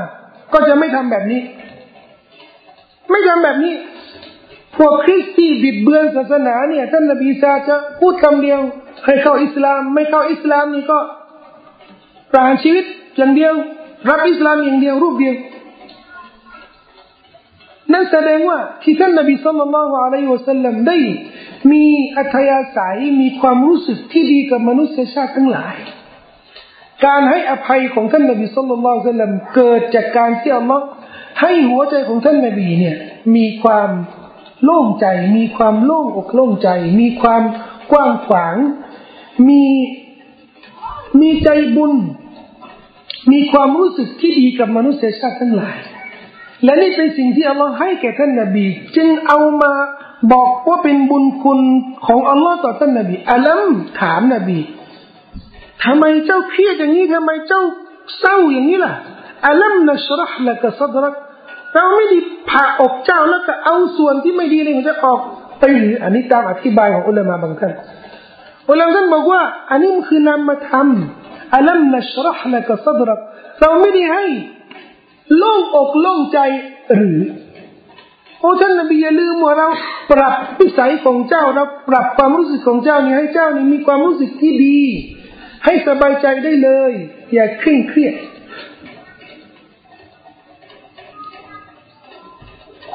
[SPEAKER 1] ก็จะไม่ทำแบบนี้ ไม่ทำแบบนี้ พวกคริสตีบิดเบือนศาสนาเนี่ยท่านนบีซาจะพูดคำเดียวให้เข้าอิสลาม ไม่เข้าอิสลามนี่ก็ประหารชีวิตอย่างเดียว รับอิสลามอย่างเดียวรูปเดียวนั่นแสดงว่าที่ท่านนบีสุลต่านละฮ์อะลัยฮิวสัลลัมได้มีอัธยาศัยมีความรู้สึกที่ดีกับมนุษยชาติทั้งหลาย การให้อภัยของท่านนบีสุลต่านละเกิดจากการที่อัลลอฮ์ให้หัวใจของท่านนบีเนี่ยมีความโล่งใจ มีความโล่งอกโล่งใจ มีความกว้างขวาง มีมีใจบุญ มีความรู้สึกที่ดีกับมนุษยชาติทั้งหลาย และนี่เป็นสิ่งที่อัลลอฮ์ให้แก่ท่านนบี จึงเอามาบอกว่าเป็นบุญคุณของอัลลอฮ์ต่อท่านนบีอัลัมถามนบี ทำไมเจ้าเครียดอย่างนี้ทำไมเจ้าเศร้าอย่างนี้ล่ะอัลัมนัชรห์ละกซัดรักเราไม่ได้ผ่าอกเจ้าแล้วก็เอาส่วนที่ไม่ดีเลยของจะออกไปหรืออันนี้ตามอธิบายของอุลามะบางท่านอุลามะท่านบอกว่า อันนี้มันคือนามธรรมอัลัมนัชรห์ละกซัดรักเราไม่ได้ให้โล่งอกโล่งใจหรือโอ้ท่านนบีอย่าลืมว่าเราปรับนิสัยของเจ้าเราปรับความรู้สึกของเจ้านี่ให้เจ้านี่มีความรู้สึกที่ดี ให้สบายใจได้เลย อย่าเคร่งเครียด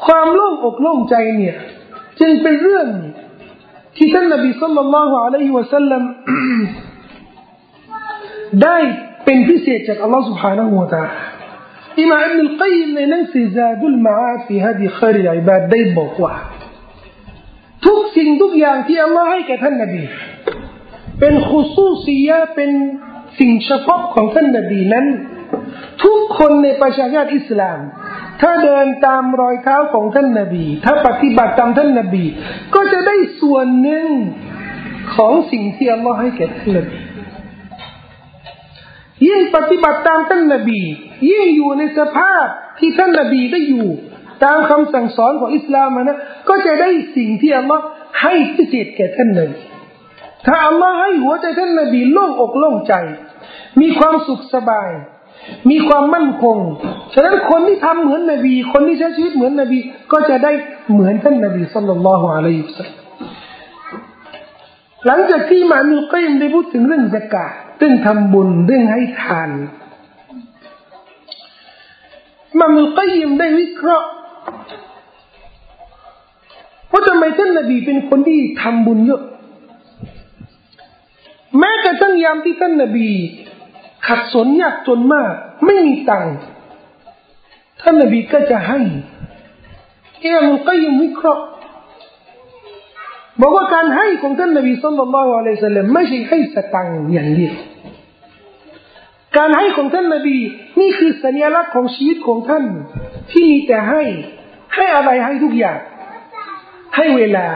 [SPEAKER 1] ความโล่งอกโล่งใจเนี่ยจึงเป็นเรื่องที่ท่านนบีสุลต่านละฮ์อะลัยฮิวะสัลลัมได้เป็นพิเศษจากอัลลอฮ์ سبحانه และ تعالى อิมาอับนุลกัยมในหนังสือซาดุลมาอาฟีฮะดีขริอิบาดได้บอกว่าทุกสิ่งทุกอย่างที่อัลลอฮ์ให้แก่ท่านนบี เป็นขุสูซียะเป็นสิ่งเฉพาะของท่านนบีนั้น ทุกคนในประชาชาติอิสลาม ถ้าเดินตามรอยเท้าของท่านนบี ถ้าปฏิบัติตามท่านนบี ก็จะได้ส่วนหนึ่งของสิ่งที่อัลลอฮ์ให้แก่ท่านนบียิ่งปฏิบัติตามท่านนบี ยิ่งอยู่ในสภาพที่ท่านนบีได้อยู่ ตามคำสั่งสอนของอิสลามนะก็จะได้สิ่งที่อัลลอฮ์ให้พิเศษแก่ท่านนบี ถ้าอัลลอฮ์ให้หัวใจท่านนบีโล่งอกโล่งใจ มีความสุขสบาย มีความมั่นคง ฉะนั้นคนที่ทำเหมือนนบี คนที่ใช้ชีวิตเหมือนนบี ก็จะได้เหมือนท่านนบีสัลลัลลอฮุอะลัยฮิสัลลัมหลังจากที่มานุกัยมได้พูดถึงเรื่องสกาดเรื่องทำบุญเรื่องให้ทานมามุกัยมได้วิเคราะห์ว่าทำไมท่านนบีเป็นคนที่ทำบุญเยอะ แม้กระทั่งยามที่ท่านนบี ขัดสนยากจนมาก ไม่มีตังค์ท่านนบีก็จะให้เอี่ยมกัยมวิเคราะห์บอกว่าการให้ของท่านนบีสุลต่านละอัลลอฮฺสัลลัมไม่ใช่ให้สตังอย่างเดียวการให้ของท่านนบี นี่คือสัญลักษณ์ของชีวิตของท่าน ที่มีแต่ให้ ให้อะไรให้ทุกอย่าง ให้เวลา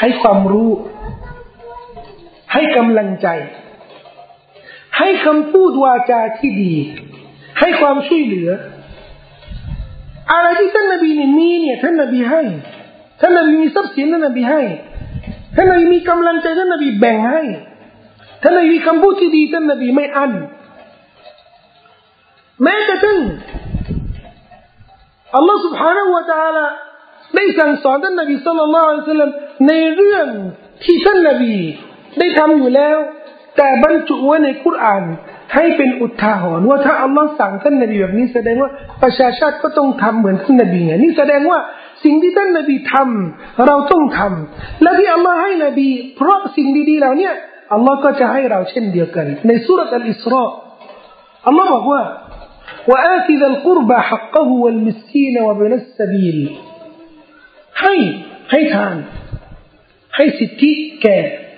[SPEAKER 1] ให้ความรู้ ให้กำลังใจ ให้คำพูดวาจาที่ดี ให้ความช่วยเหลือ อะไรที่ท่านนบีเนี่ยมีเนี่ยท่านนบีให้ท่านนบีมีทรัพย์สินท่านนบีให้ท่านนบีมีกำลังใจท่านนบีแบ่งให้ท่านนบีมีคำพูดที่ดีท่านนบีไม่อั้นแม้กระทั่งอัลลอฮฺ سبحانه และ تعالى ได้สั่งสอนท่านนบีสุลต่านละอัลลอฮฺในเรื่องที่ท่านนบี ได้ทำอยู่แล้ว แต่บรรจุไว้ในคุรานให้เป็นอุทาหรณ์ว่าถ้าอัลลอฮ์สั่งท่านนบีแบบนี้แสดงว่าประชาชาติก็ต้องทำเหมือนท่านนบีไงนี่แสดงว่าสิ่งที่ท่านนบีทำเราต้องทำและที่อัลลอฮ์ให้นบีเพราะสิ่งดีๆเหล่านี้อัลลอฮ์ก็จะให้เราเช่นเดียวกัน ในสุรษอัลอิสราอัลลอฮ์บอกว่า وآت ذا القربى حقه والمسكين وابن السبيل ให้ให้ทานให้สิทธิแก่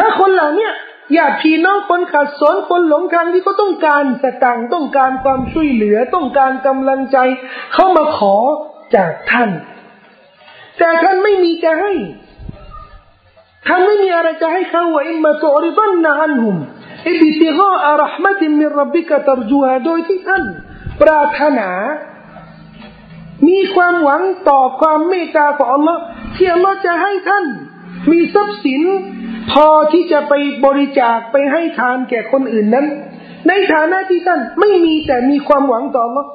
[SPEAKER 1] ถ้าคนเหล่านี้ญาติพี่น้องคนขัดสนคนหลงทางที่เขาต้องการสตังต้องการความช่วยเหลือต้องการกำลังใจเขามาขอจากท่าน แต่ท่านไม่มีจะให้ ท่านไม่มีอะไรจะให้เขาว่าอิมมาตุอริดันอันฮุมอิบิติกาอัลห์มะติมิรับบิกะตรจูฮาโดยที่ท่าน ปรารถนา มีความหวังต่อความเมตตาของอัลลอฮ์ที่อัลลอฮ์จะให้ท่าน มีทรัพย์สินพอที่จะไปบริจาคไปให้ทานแก่คนอื่นนั้น ในฐานะที่ท่านไม่มีแต่มีความหวังต่อ Allah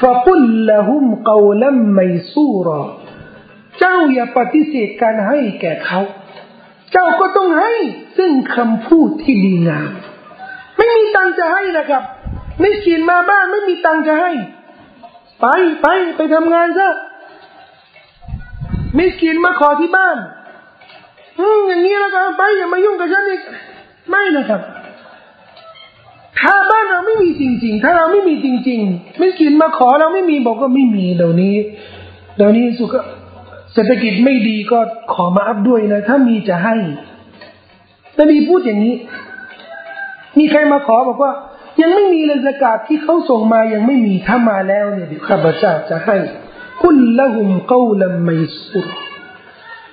[SPEAKER 1] ฟะกุลละหุมกาลัมไมซูรอเจ้าอย่าปฏิเสธการให้แก่เขา เจ้าก็ต้องให้ซึ่งคำพูดที่ดีงาม ไม่มีตังจะให้นะครับไม่กินมาบ้านไม่มีตังจะให้ ไปไปไปทำงานซะไม่กินมาขอที่บ้าน อืมอย่างนี้แล้วกันไปอย่ามายุ่งกับฉันอีกไม่นะครับ ถ้าบ้านเราไม่มีจริง ๆ ถ้าเราไม่มีจริง ๆ ไม่กินมาขอเราไม่มีบอกก็ไม่มีเดี๋ยวนี้เดี๋ยวนี้สุขเศรษฐกิจไม่ดีก็ขอมาอัพด้วยนะ ถ้ามีจะให้นบีพูดอย่างนี้ มีใครมาขอบอกว่า ยังไม่มีเลยสกาศที่เขาส่งมายังไม่มีถ้ามาแล้วเนี่ยเดี๋ยวข้าพเจ้าจะให้คุลละหุมกาลไมสุร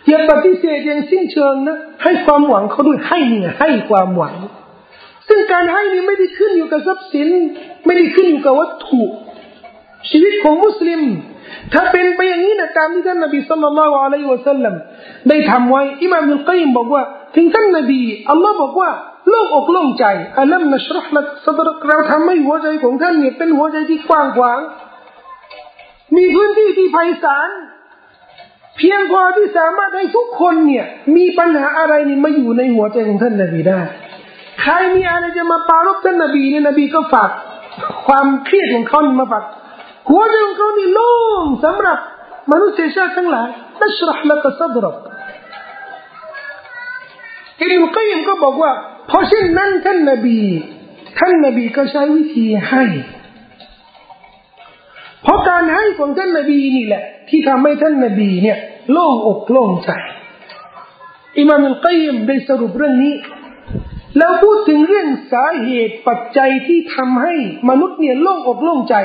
[SPEAKER 1] อย่าปฏิเสธอย่างสิ้นเชิงนะ ให้ความหวังเขาด้วยให้เนี่ยให้ความหวัง ซึ่งการให้นี่ไม่ได้ขึ้นอยู่กับทรัพย์สิน ไม่ได้ขึ้นอยู่กับวัตถุ ชีวิตของมุสลิม ถ้าเป็นไปอย่างนี้นะตามที่ท่านนบีสุลต่านละอัลลอฮฺวะสัลลัมได้ทำไว้อิมามอัลกัยมบอกว่า ถึงท่านนบีอัลลอฮ์บอกว่าโล่งอกโล่งใจอัลลัมนัชรห์ลักสดรกเราทำให้หัวใจของท่านเนี่ยเป็นหัวใจที่กว้างขวาง มีพื้นที่ที่ไพศาล เพียงพอที่สามารถให้ทุกคนเนี่ย มีปัญหาอะไรนี่มาอยู่ในหัวใจของท่านนบีได้ ใครมีอะไรจะมาปารบท่านนบีเนี่ยนบีก็ฝากความเครียดของเขามาฝากหัวใจของเขานี่โล่งสำหรับมนุษยชาติทั้งหลายนัชรห์ละกซัดรกอิบนุกัยมก็บอกว่าเพราะเช่นนั้นท่านนบี ท่านนบีก็ใช้วิธีให้ เพราะการให้ของท่านนบีนี่แหละ ที่ทำให้ท่านนบีเนี่ยโล่งอกโล่งใจอิมามอัลกัยมได้สรุปเรื่องนี้ แล้วพูดถึงเรื่องสาเหตุปัจจัยที่ทำให้มนุษย์เนี่ยโล่งอกโล่งใจ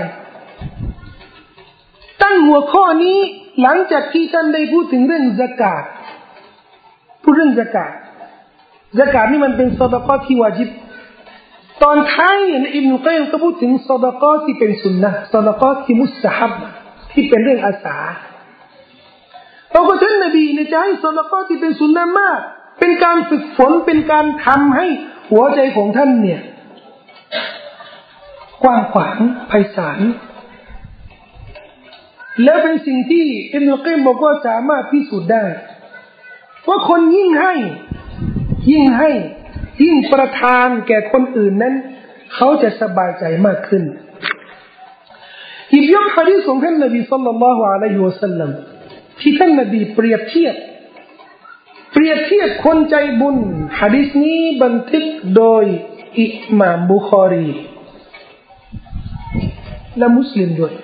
[SPEAKER 1] ตั้งหัวข้อนี้หลังจากที่ท่านได้พูดถึงเรื่องสกาดพูดเรื่องสกาดสกาดนี่มันเป็นสดกที่วาจิบ ตอนท้ายเนี่ยอิบนุกัยมก็พูดถึงสดกอที่เป็นสุนนะสดกอที่มุสฮับที่เป็นเรื่องอาสาเพราะว่าท่านนบีเนี่ยจะให้สดกอที่เป็นสุนนะมาก เป็นการฝึกฝนเป็นการทำให้หัวใจของท่านเนี่ย กว้างขวางไพศาลแล้วเป็นสิ่งที่อิบนุกัยมบอกว่าสามารถพิสูจน์ได้ ว่าคนยิ่งให้ยิ่งให้ ยิ่งประทานแก่คนอื่นนั้น เขาจะสบายใจมากขึ้นหยิบยกฮะดีษของท่านนบีสัลลัลลอฮุอะลัยฮิวะสัลลัมที่ท่านนบีเปรียบเทียบ เปรียบเทียบคนใจบุญฮะดีษนี้บันทึกโดยอิหม่ามบุคอรีและมุสลิมด้วย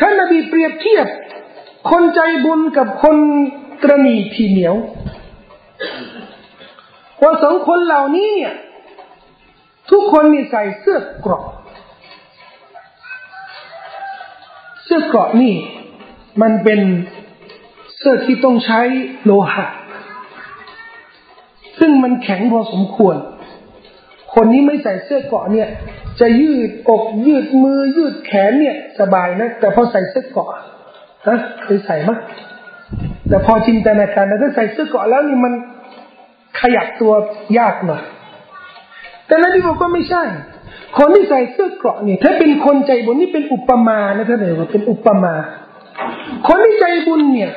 [SPEAKER 1] ท่านนบีเปรียบเทียบ คนใจบุญกับคนตรณีทีเหนียว ว่าสองคนเหล่านี้เนี่ย ทุกคนมีใส่เสื้อกราะเสื้อกราะนี่ มันเป็นเสื้อที่ต้องใช้โลหะ ซึ่งมันแข็งพอสมควร คนนี้ไม่ใส่เสื้อเกราะเนี่ย จะยืดอกยืดมือ ยืดแขนเนี่ย สบายนะ แต่พอใส่เสื้อเกราะนะเคยใส่มั้ยแต่พอจินตนาการนะถ้าใส่เสื้อเกราะแล้วนี่มัน ขยับตัวยากหน่อยแต่นบีบอกว่าไม่ใช่ คนที่ใส่เสื้อเกราะนี่ถ้าเป็นคนใจบุญนี่เป็นอุปมานะท่านเอ๋ว่าเป็นอุปมา คนที่ใจบุญเนี่ย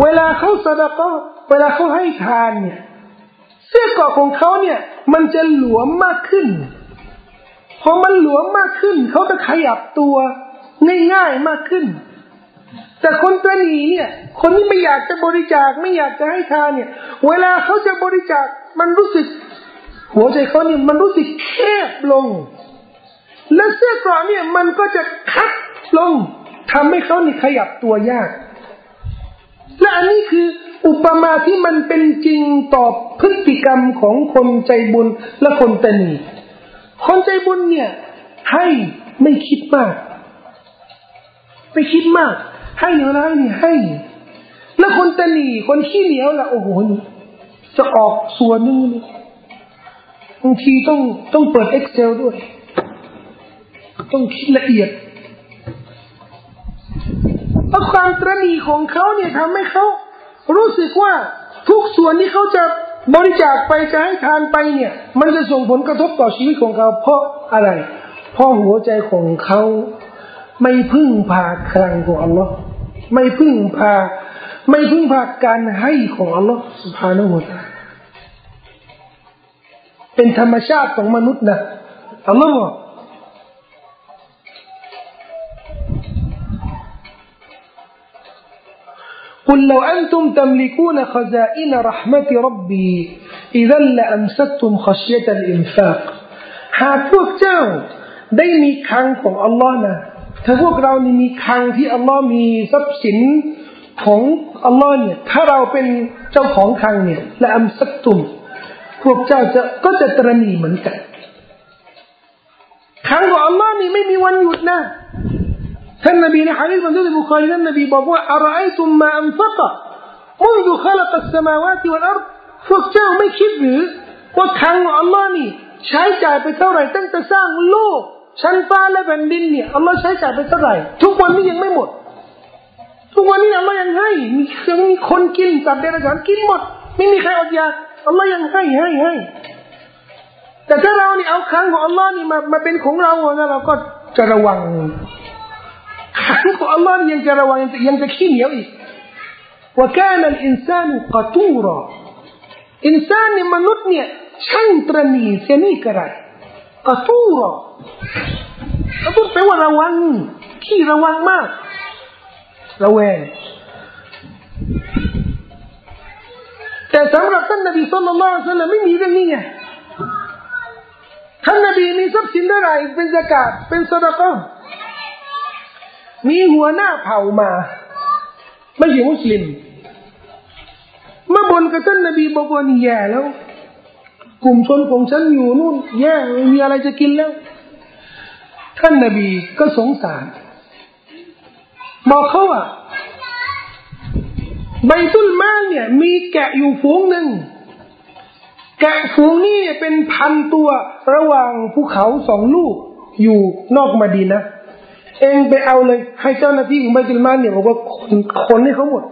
[SPEAKER 1] เวลาเขาสดก็เวลาเขาให้ทานเนี่ย เสื้อเกราะของเขาเนี่ย มันจะหลวมมากขึ้นพอมันหลวมมากขึ้น เขาจะขยับตัวง่ายๆมากขึ้น แต่คนตนีเนี่ย คนที่ไม่อยากจะบริจาคไม่อยากจะให้ทานเนี่ย เวลาเขาจะบริจาคมันรู้สึก หัวใจเขาเนี่ยมันรู้สึกแคบลง และเสื้อกรอเนี่ยมันก็จะคัดลงทำให้เขานี่ขยับตัวยาก และอันนี้คืออุปมาที่มันเป็นจริงต่อพฤติกรรมของคนใจบุญและคนตนีคนใจบุญเนี่ย ให้ไม่คิดมาก ไม่คิดมาก ให้หรือไรนี่ให้ แล้วคนตนีคนขี้เหนียวล่ะโอ้โหนี่จะออกส่วนนึงบางทีต้องต้องเปิด Excel ด้วย ต้องคิดละเอียดเพราะความตรณีของเขาเนี่ยทำให้เขารู้สึกว่าทุกส่วนที่เขาจะบริจาคไปจะให้ทานไปเนี่ย มันจะส่งผลกระทบต่อชีวิตของเขา เพราะอะไร เพราะหัวใจของเขา ไม่พึ่งพาคลังของอัลลอฮ์ไม่พึ่งพา ไม่พึ่งพาการให้ของอัลลอฮ์สุภาโนตเป็นธรรมชาติของมนุษย์นะอัลลอฮ์บอกกุลวอันตุมตัลิกูนขจาอิรหมติรับบีอิดัอัมสัตุมขชยตอินฟากหากพวกเจ้าได้มีคลังของอัลลอฮ์นะ ถ้าพวกเรานี่มีคังที่อัลลอฮ์มีทรัพย์สินของอัลลอฮ์เนี่ย ถ้าเราเป็นเจ้าของคังเนี่ย และอัมสักตุม พวกเจ้าจะก็จะตรณีเหมือนกันคังของอัลลอฮ์นี่ไม่มีวันหยุดนะท่านนบีในฮะดีษบันทึกบุคอรีท่านนบีบอกว่าอะไรตุมมาอัมฟักะมุนดุขัลักสมาวาติวัลอัลพวกเจ้าไม่คิดหรือว่าคังของอัลลอฮ์นี่ ใช้จ่ายไปเท่าไหร่ตั้งแต่สร้างโลก ชั้นฟ้าและแผ่นดินเนี่ยอัลลอฮ์ใช้จ่ายไปเท่าไหร่ทุกวันนี้ยังไม่หมด ทุกวันนี้อัลลอฮ์ยังให้ มียังมีคนกินสัตว์เดรัจฉานกินหมด ไม่มีใครอดอยากอัลลอฮ์ยังให้ให้ให้แต่ถ้าเราเนี่ยเอาครั้งของอัลลอฮ์นี่มามาเป็นของเราแล้วเราก็จะระวังครั้งของอัลลอฮ์ยังจะระวังยังจะขี้เหนียวอีกว่าการอินซานุกตูรออินซานเนี่ยมนุษย์เนี่ยช่างตรณีเสียนี่กระไร กตูรอกตูรแปลว่าระวัง ขี้ระวังมาก ระแวง แต่สำหรับท่านนบีสุลต่านไม่มีเรื่องนี้ไง ท่านนบีมีทรัพย์สินเท่าไหร่เป็นสกาดเป็นสดก้มีหัวหน้าเผ่ามา ไม่ใช่มุสลิม มาบนกับท่านนบีบอกว่านี่แย่แล้ว กลุ่มชนของฉันอยู่นู่นแย่มีอะไรจะกินแล้ว ท่านนบีก็สงสาร บอกเขาว่าใบตุลมาเนี่ย มีแกะอยู่ฝูงหนึ่ง แกะฝูงนี้เป็นพันตัวระหว่างภูเขาสองลูกอยู่นอกมาดีนะเองไปเอาเลย ให้เจ้าหน้าที่ของใบตุลมาเนี่ยบอกว่าคนคนให้เขาหมด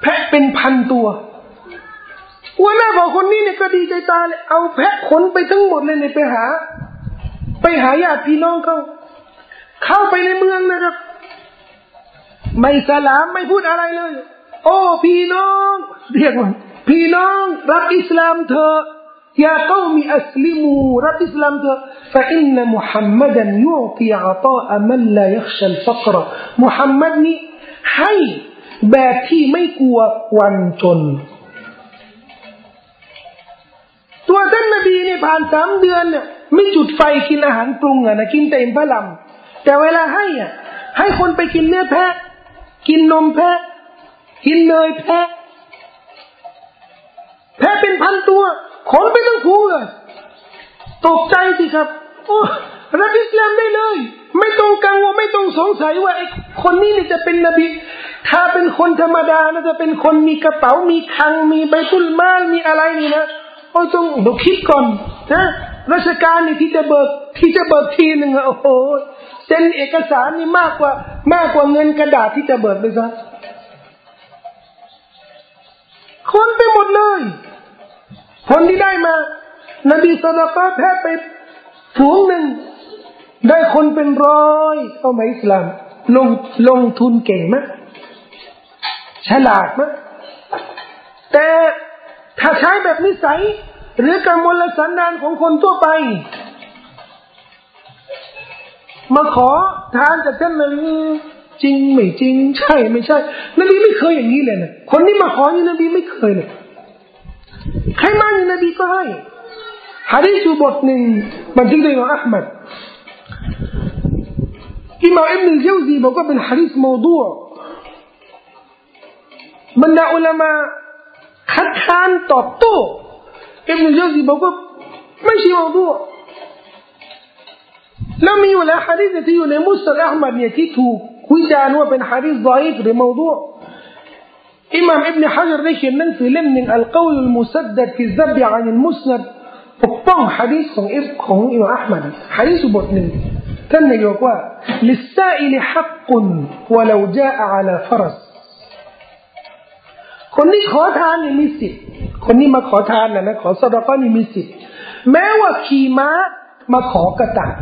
[SPEAKER 1] แพะเป็นพันตัว วันหน้าบอกคนนี้เนี่ยก็ดีใจตาเลยเอาแพะขนไปทั้งหมดเลยเนี่ยไปหา ไปหาญาติพี่น้องเขาเข้าไปในเมืองนะครับ ไม่สลามไม่พูดอะไรเลย โอ้พี่น้อง เรียกว่าพี่น้อง รับอิสลามเถอะ يا قوم أسلموا رب إسلام فإن محمدا يعطي عطاء من لا يخشى الفقر محمد นี่ให้แบบที่ไม่กลัววันจน ผ่านสามเดือนเนี่ยไม่จุดไฟกินอาหารปรุงอะนะกินแต่อิมพะลัมแต่เวลาให้อะให้คนไปกินเนื้อแพะ กินนมแพะ กินเนยแพะ แพะเป็นพันตัว ขนไปทั้งผูเลยตกใจสิครับโอ้รับอิสลามได้เลย ไม่ต้องกังวลไม่ต้องสงสัยว่าไอ้คนนี้นี่จะเป็นนบีถ้าเป็นคนธรรมดานะจะเป็นคนมีกระเป๋ามีคังมีใบตุลมาลมีอะไรนี่นะโอ้ต้องดูคิดก่อน นะราชการนี่ที่จะเบิกที่จะเบิกทีหนึ่งโอ้โหเซ็นเอกสารนี่มากกว่ามากกว่าเงินกระดาษที่จะเบิกไปซะคนไปหมดเลยคนที่ได้มา นบีสดาก้าแพ้ไปฝูงหนึ่ง ได้คนเป็นร้อยเข้ามาอิสลาม ลงลงทุนเก่งไหมฉลาดไหมแต่ถ้าใช้แบบนิสัย หรือกำมลสันดานของคนทั่วไป มาขอทานจากท่านนบีจริงไม่จริง ใช่ไม่ใช่นบีไม่เคยอย่างนี้เลยนะคนที่มาขอนี่นบีไม่เคยเลยใครมาเนี่ยนบีก็ให้ฮะดีษบทหนึ่งบันทึกโดยอัลมัดอิมามอิบนุเจวซีบอกว่าเป็นฮะดีษโมดูบรรดาอุลามะคัดค้านตอบโต้ อิบนุเจวซีบอกว่าไม่ใช่โมดูแล้วมีอยู่แล้วฮะดีษที่อยู่ในมุสลิมอัลมัดเนี่ยที่ถูกวิจารณ์ว่าเป็นฮะดีษไดหรือโมดูอิหม่ามอิบนฮะจรได้เขียนหนังสือเล่มหนึ่งอัลกอลุลมุสัดดัดฟิซับยานิลมุสนัดปกป้องฮะดีษของอิบของอิมามอัลมัดฮะดีษบทหนึ่งท่านนายกว่า للسائل حق ولو جاء على فرس คนที่ขอทานนี่มีสิทธิ์ คนนี้มาขอทานนะนะขอ صدقة นี่มีสิทธิ์แม้ว่าขี่ม้ามาขอกระต่าย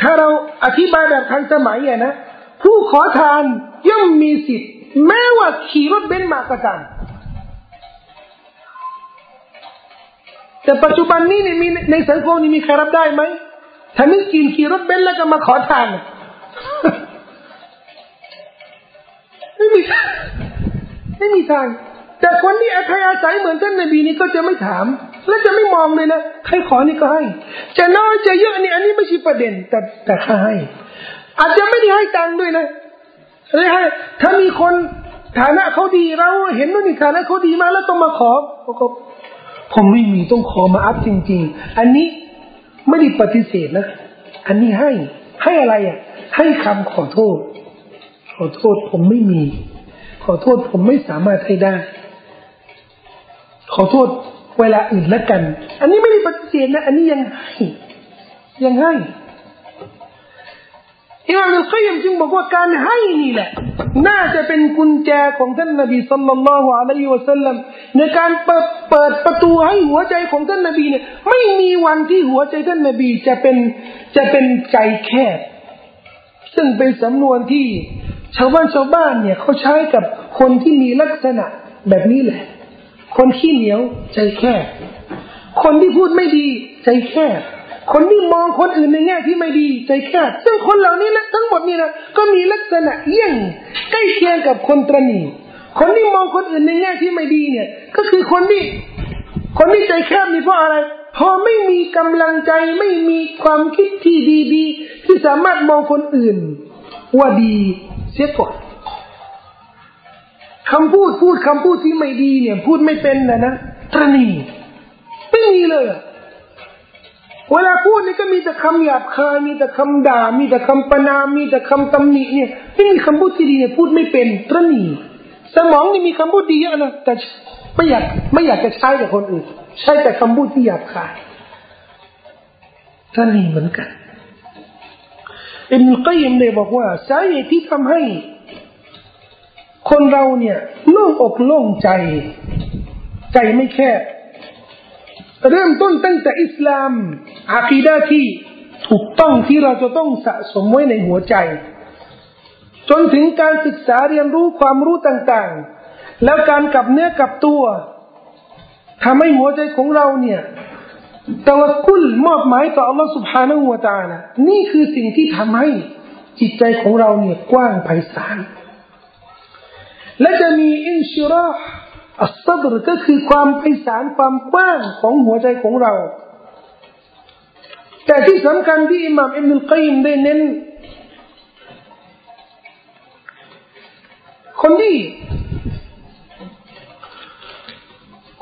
[SPEAKER 1] ถ้าเราอธิบายแบบทันสมัยอะนะผู้ขอทานย่อมมีสิทธิ์ แม้ว่าขี่รถเบนซ์มาก็ตามแต่ปัจจุบันนี้เนี่ยมีในสังคมนี้มีใครรับได้ไหมถ้า مسكين ขี่รถเบนซ์แล้วก็มาขอทานไม่มี ไม่มีทาง แต่คนที่อาศัยอาศัยเหมือนท่านนบีนี่ก็จะไม่ถาม และจะไม่มองเลยนะใครขอนี่ก็ให้ จะน้อยจะเยอะนี่อันนี้ไม่ใช่ประเด็น แต่แต่ข้าให้ อาจจะไม่ได้ให้ตังค์ด้วยนะเลยให้ถ้ามีคนฐานะเขาดีเราเห็นว่านี่ฐานะเขาดีมากแล้วต้องมาขอก็ผมไม่มีต้องขอมาอัพจริง ๆ อันนี้ไม่ได้ปฏิเสธนะ อันนี้ให้ให้อะไรอะ ให้คำขอโทษ ขอโทษผมไม่มี ขอโทษผมไม่สามารถให้ได้ ขอโทษเวลาอื่นแล้วกัน อันนี้ไม่ได้ปฏิเสธนะ อันนี้ยังให้ยังให้อิมามอัลกัยมจึงบอกว่าการให้นี่แหละ น่าจะเป็นกุญแจของท่านนบีสัลลัลลอฮุอะลัยฮิวะสัลลัมในการเปิดเปิดประตูให้หัวใจของท่านนบีเนี่ย ไม่มีวันที่หัวใจท่านนบีจะเป็นจะเป็นใจแคบซึ่งเป็นสำนวนที่ ชาวบ้านชาวบ้านเนี่ยเขาใช้กับคนที่มีลักษณะแบบนี้แหละ คนขี้เหนียวใจแคบคนที่พูดไม่ดีใจแคบคนที่มองคนอื่นในแง่ที่ไม่ดีใจแคบซึ่งคนเหล่านี้นะทั้งหมดนี่นะก็มีลักษณะเยี่ยงใกล้เคียงกับคนตรณีคนที่มองคนอื่นในแง่ที่ไม่ดีเนี่ย ก็คือคนที่คนที่ใจแคบนี่เพราะอะไรพอไม่มีกำลังใจไม่มีความคิดที่ดีๆที่สามารถมองคนอื่น ว่าดี เสียก่อนคำพูดพูดคำพูดที่ไม่ดีเนี่ย พูดไม่เป็นนะนะตรณีไม่มีเลยเวลาพูดนี่ก็มีแต่คำหยาบคายมีแต่คำด่า มีแต่คำประนามมีแต่คำตำหนิเนี่ยไม่มีคำพูดที่ดีเนี่ยพูดไม่เป็นตรนีสมองนี่มีคำพูดดีเยอะนะแต่ไม่อยากไม่อยากจะใช้กับคนอื่น ใช้แต่คำพูดที่หยาบคายตรนีเหมือนกัน อิบนุกัยมเลยบอกว่าสาเหตุที่ทำให้ คนเราเนี่ยโล่งอกโล่งใจ ใจไม่แคบเริ่มต้นตั้งแต่อิสลามอาคีดาที่ถูกต้องที่เราจะต้องสะสมไว้ในหัวใจ จนถึงการศึกษาเรียนรู้ความรู้ต่าง ๆ แล้วการกลับเนื้อกลับตัวทำให้หัวใจของเราเนี่ย แต่ว่ากุลมอบหมายต่ออัลลอฮฺสุบฮานาอูวาตานะนี่คือสิ่งที่ทำให้จิตใจของเราเนี่ยกว้างไพศาลและจะมีอินชิรอห์อัสซับรก็คือความไพศาลความกว้างของหัวใจของเรา แต่ที่สำคัญที่อิหม่ามอิบนุลกัยมได้เน้นคนที่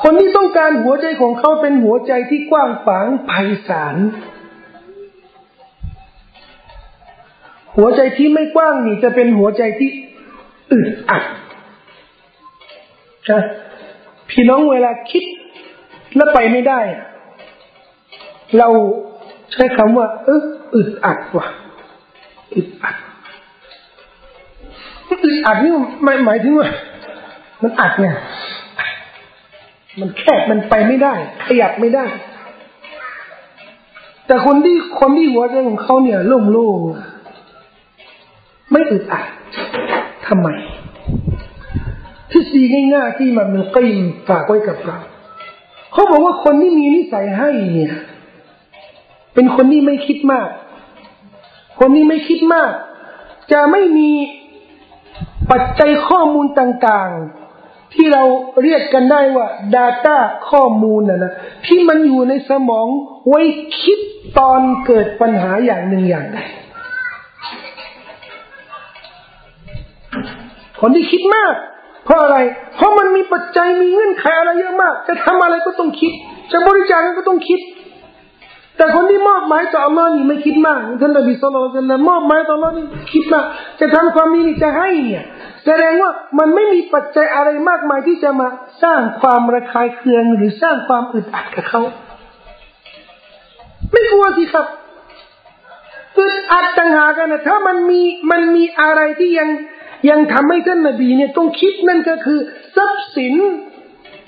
[SPEAKER 1] คนที่ต้องการหัวใจของเขาเป็นหัวใจที่กว้างขวางไพศาล หัวใจที่ไม่กว้างนี่จะเป็นหัวใจที่อึดอัดใช่พี่น้องเวลาคิดแล้วไปไม่ได้ เราใช้คำว่า เอออึดอัดว่ะอึดอัดอึดอัดนี่หมายหมายถึงว่า มันอัดเนี่ย มันแคบมันไปไม่ได้ ขยับไม่ได้ แต่คนที่คนที่หัวใจของเขาเนี่ย โล่งๆไม่อึดอัดทำไมทฤษฎีง่ายๆที่มันมันกิมฝากไว้กับเราเขาบอกว่าคนที่มีนิสัยให้เนี่ย เป็นคนที่ไม่คิดมาก คนที่ไม่คิดมาก จะไม่มีปัจจัยข้อมูลต่างๆ ที่เราเรียกกันได้ว่า Data ข้อมูลนะนะที่มันอยู่ในสมองไว้คิดตอนเกิดปัญหาอย่างหนึ่งอย่างใดคนที่คิดมาก เพราะอะไร เพราะมันมีปัจจัยมีเงื่อนไขอะไรเยอะมาก จะทำอะไรก็ต้องคิด จะบริจาคก็ต้องคิด แต่คนที่มอบหมายต่ออัลลอฮ์นี่ไม่คิดมากท่านนบีสุลต่านมอบหมายต่ออัลลอฮ์นี่คิดมากจะทำความดีนี่จะให้เนี่ยแสดงว่ามันไม่มีปัจจัยอะไรมากมายที่จะมาสร้างความระคายเคืองหรือสร้างความอึดอัดกับเขาไม่กลัวสิครับอึดอัดต่างหากกันนะถ้ามันมีมันมีอะไรที่ยังยังทำให้ท่านนบีเนี่ยต้องคิดนั่นก็คือ ทรัพย์สิน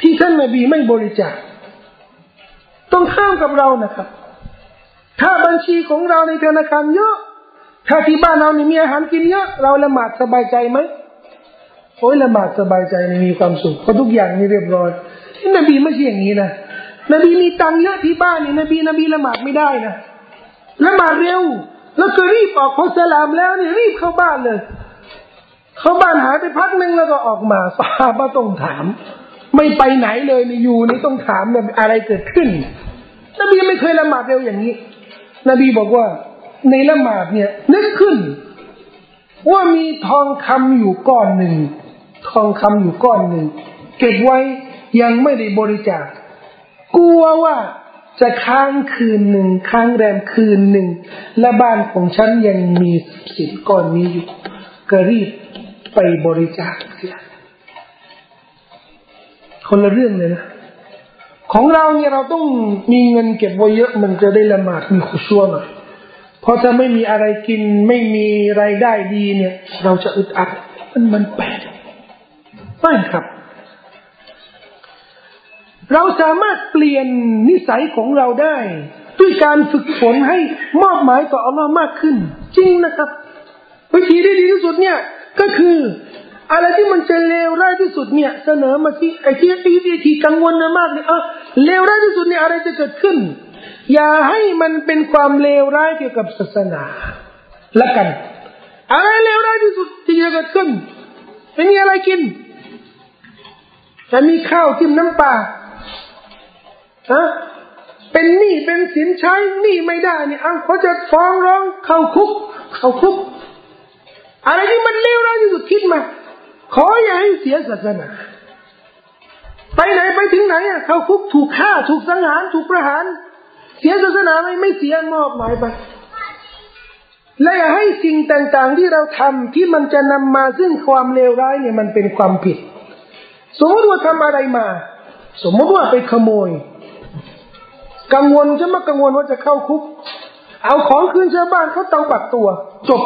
[SPEAKER 1] ที่ท่านนบีไม่บริจาคต้องข้ามกับเรานะครับ ถ้าบัญชีของเราในธนาคารเยอะ ถ้าที่บ้านเรานี่มีอาหารกินเยอะเราละหมาดสบายใจไหมโอ้ยละหมาดสบายใจมีความสุขเพราะทุกอย่างนี่เรียบร้อยนบีไม่ใช่อย่างนี้นะนบีมีตังเยอะที่บ้านนี่นบีนบีละหมาดไม่ได้นะละหมาดเร็ว แล้วก็รีบออกพอสลามแล้วนี่รีบเข้าบ้านเลย เข้าบ้านหายไปพักหนึ่งแล้วก็ออกมาสาบะต้องถาม ไม่ไปไหนเลยนี่อยู่นี่ต้องถามแบบอะไรเกิดขึ้นนบีไม่เคยละหมาดเร็วอย่างนี้ นบีบอกว่า ในละหมาดเนี่ย นึกขึ้น ว่ามีทองคำอยู่ก้อนหนึ่ง ทองคำอยู่ก้อนหนึ่ง เก็บไว้ยังไม่ได้บริจาคกลัวว่าจะค้างคืนหนึ่งค้างแรมคืนหนึ่ง และบ้านของฉันยังมีสินก้อนนี้อยู่ก็รีบไปบริจาคเสียคนละเรื่องเลยนะ ของเราเนี่ยเราต้องมีเงินเก็บไว้เยอะมันจะได้ละหมาดมีขุชัวหน่อยเพราะถ้าไม่มีอะไรกินไม่มีไรายได้ดีเนี่ย เราจะอึดอัดมันมันแปลกไม่ครับ เราสามารถเปลี่ยนนิสัยของเราได้ ด้วยการฝึกฝนให้มอบหมายต่ออัลลอฮ์มากขึ้น จริงนะครับ วิธีที่ดีที่สุดเนี่ย ก็คือ อะไรที่มันจะเลวร้ายที่สุดเนี่ย เสนอมาที่ไอ้ที่ไอ้ที่กังวลนะมากเนี่ยเออเลวร้ายที่สุดเนี่ยอะไรจะเกิดขึ้น อย่าให้มันเป็นความเลวร้ายเกี่ยวกับศาสนาละกัน อะไรเลวร้ายที่สุดที่จะเกิดขึ้นไม่มีอะไรกินจะมีข้าวจิ้มน้ำปลาฮะเป็นหนี้เป็นสินใช้หนี้ไม่ได้เนี่ยเอาเขาจะฟ้องร้องเข้าคุก เข้าคุก อะไรที่มันเลวร้ายที่สุดคิดมา ขออย่าให้เสียศาสนา ไปไหนไปถึงไหนอะเข้าคุกถูกฆ่าถูกสังหารถูกประหาร เสียศาสนาไม่ไม่เสียมอบหมายไปและอย่าให้สิ่งต่าง ๆ ที่เราทำที่มันจะนำมาซึ่งความเลวร้ายเนี่ยมันเป็นความผิด สมมติว่าทำอะไรมา สมมติว่าไปขโมย กังวลจะมากังวลว่าจะเข้าคุก เอาของคืนชาวบ้านเขาเตาปัดตัว จบ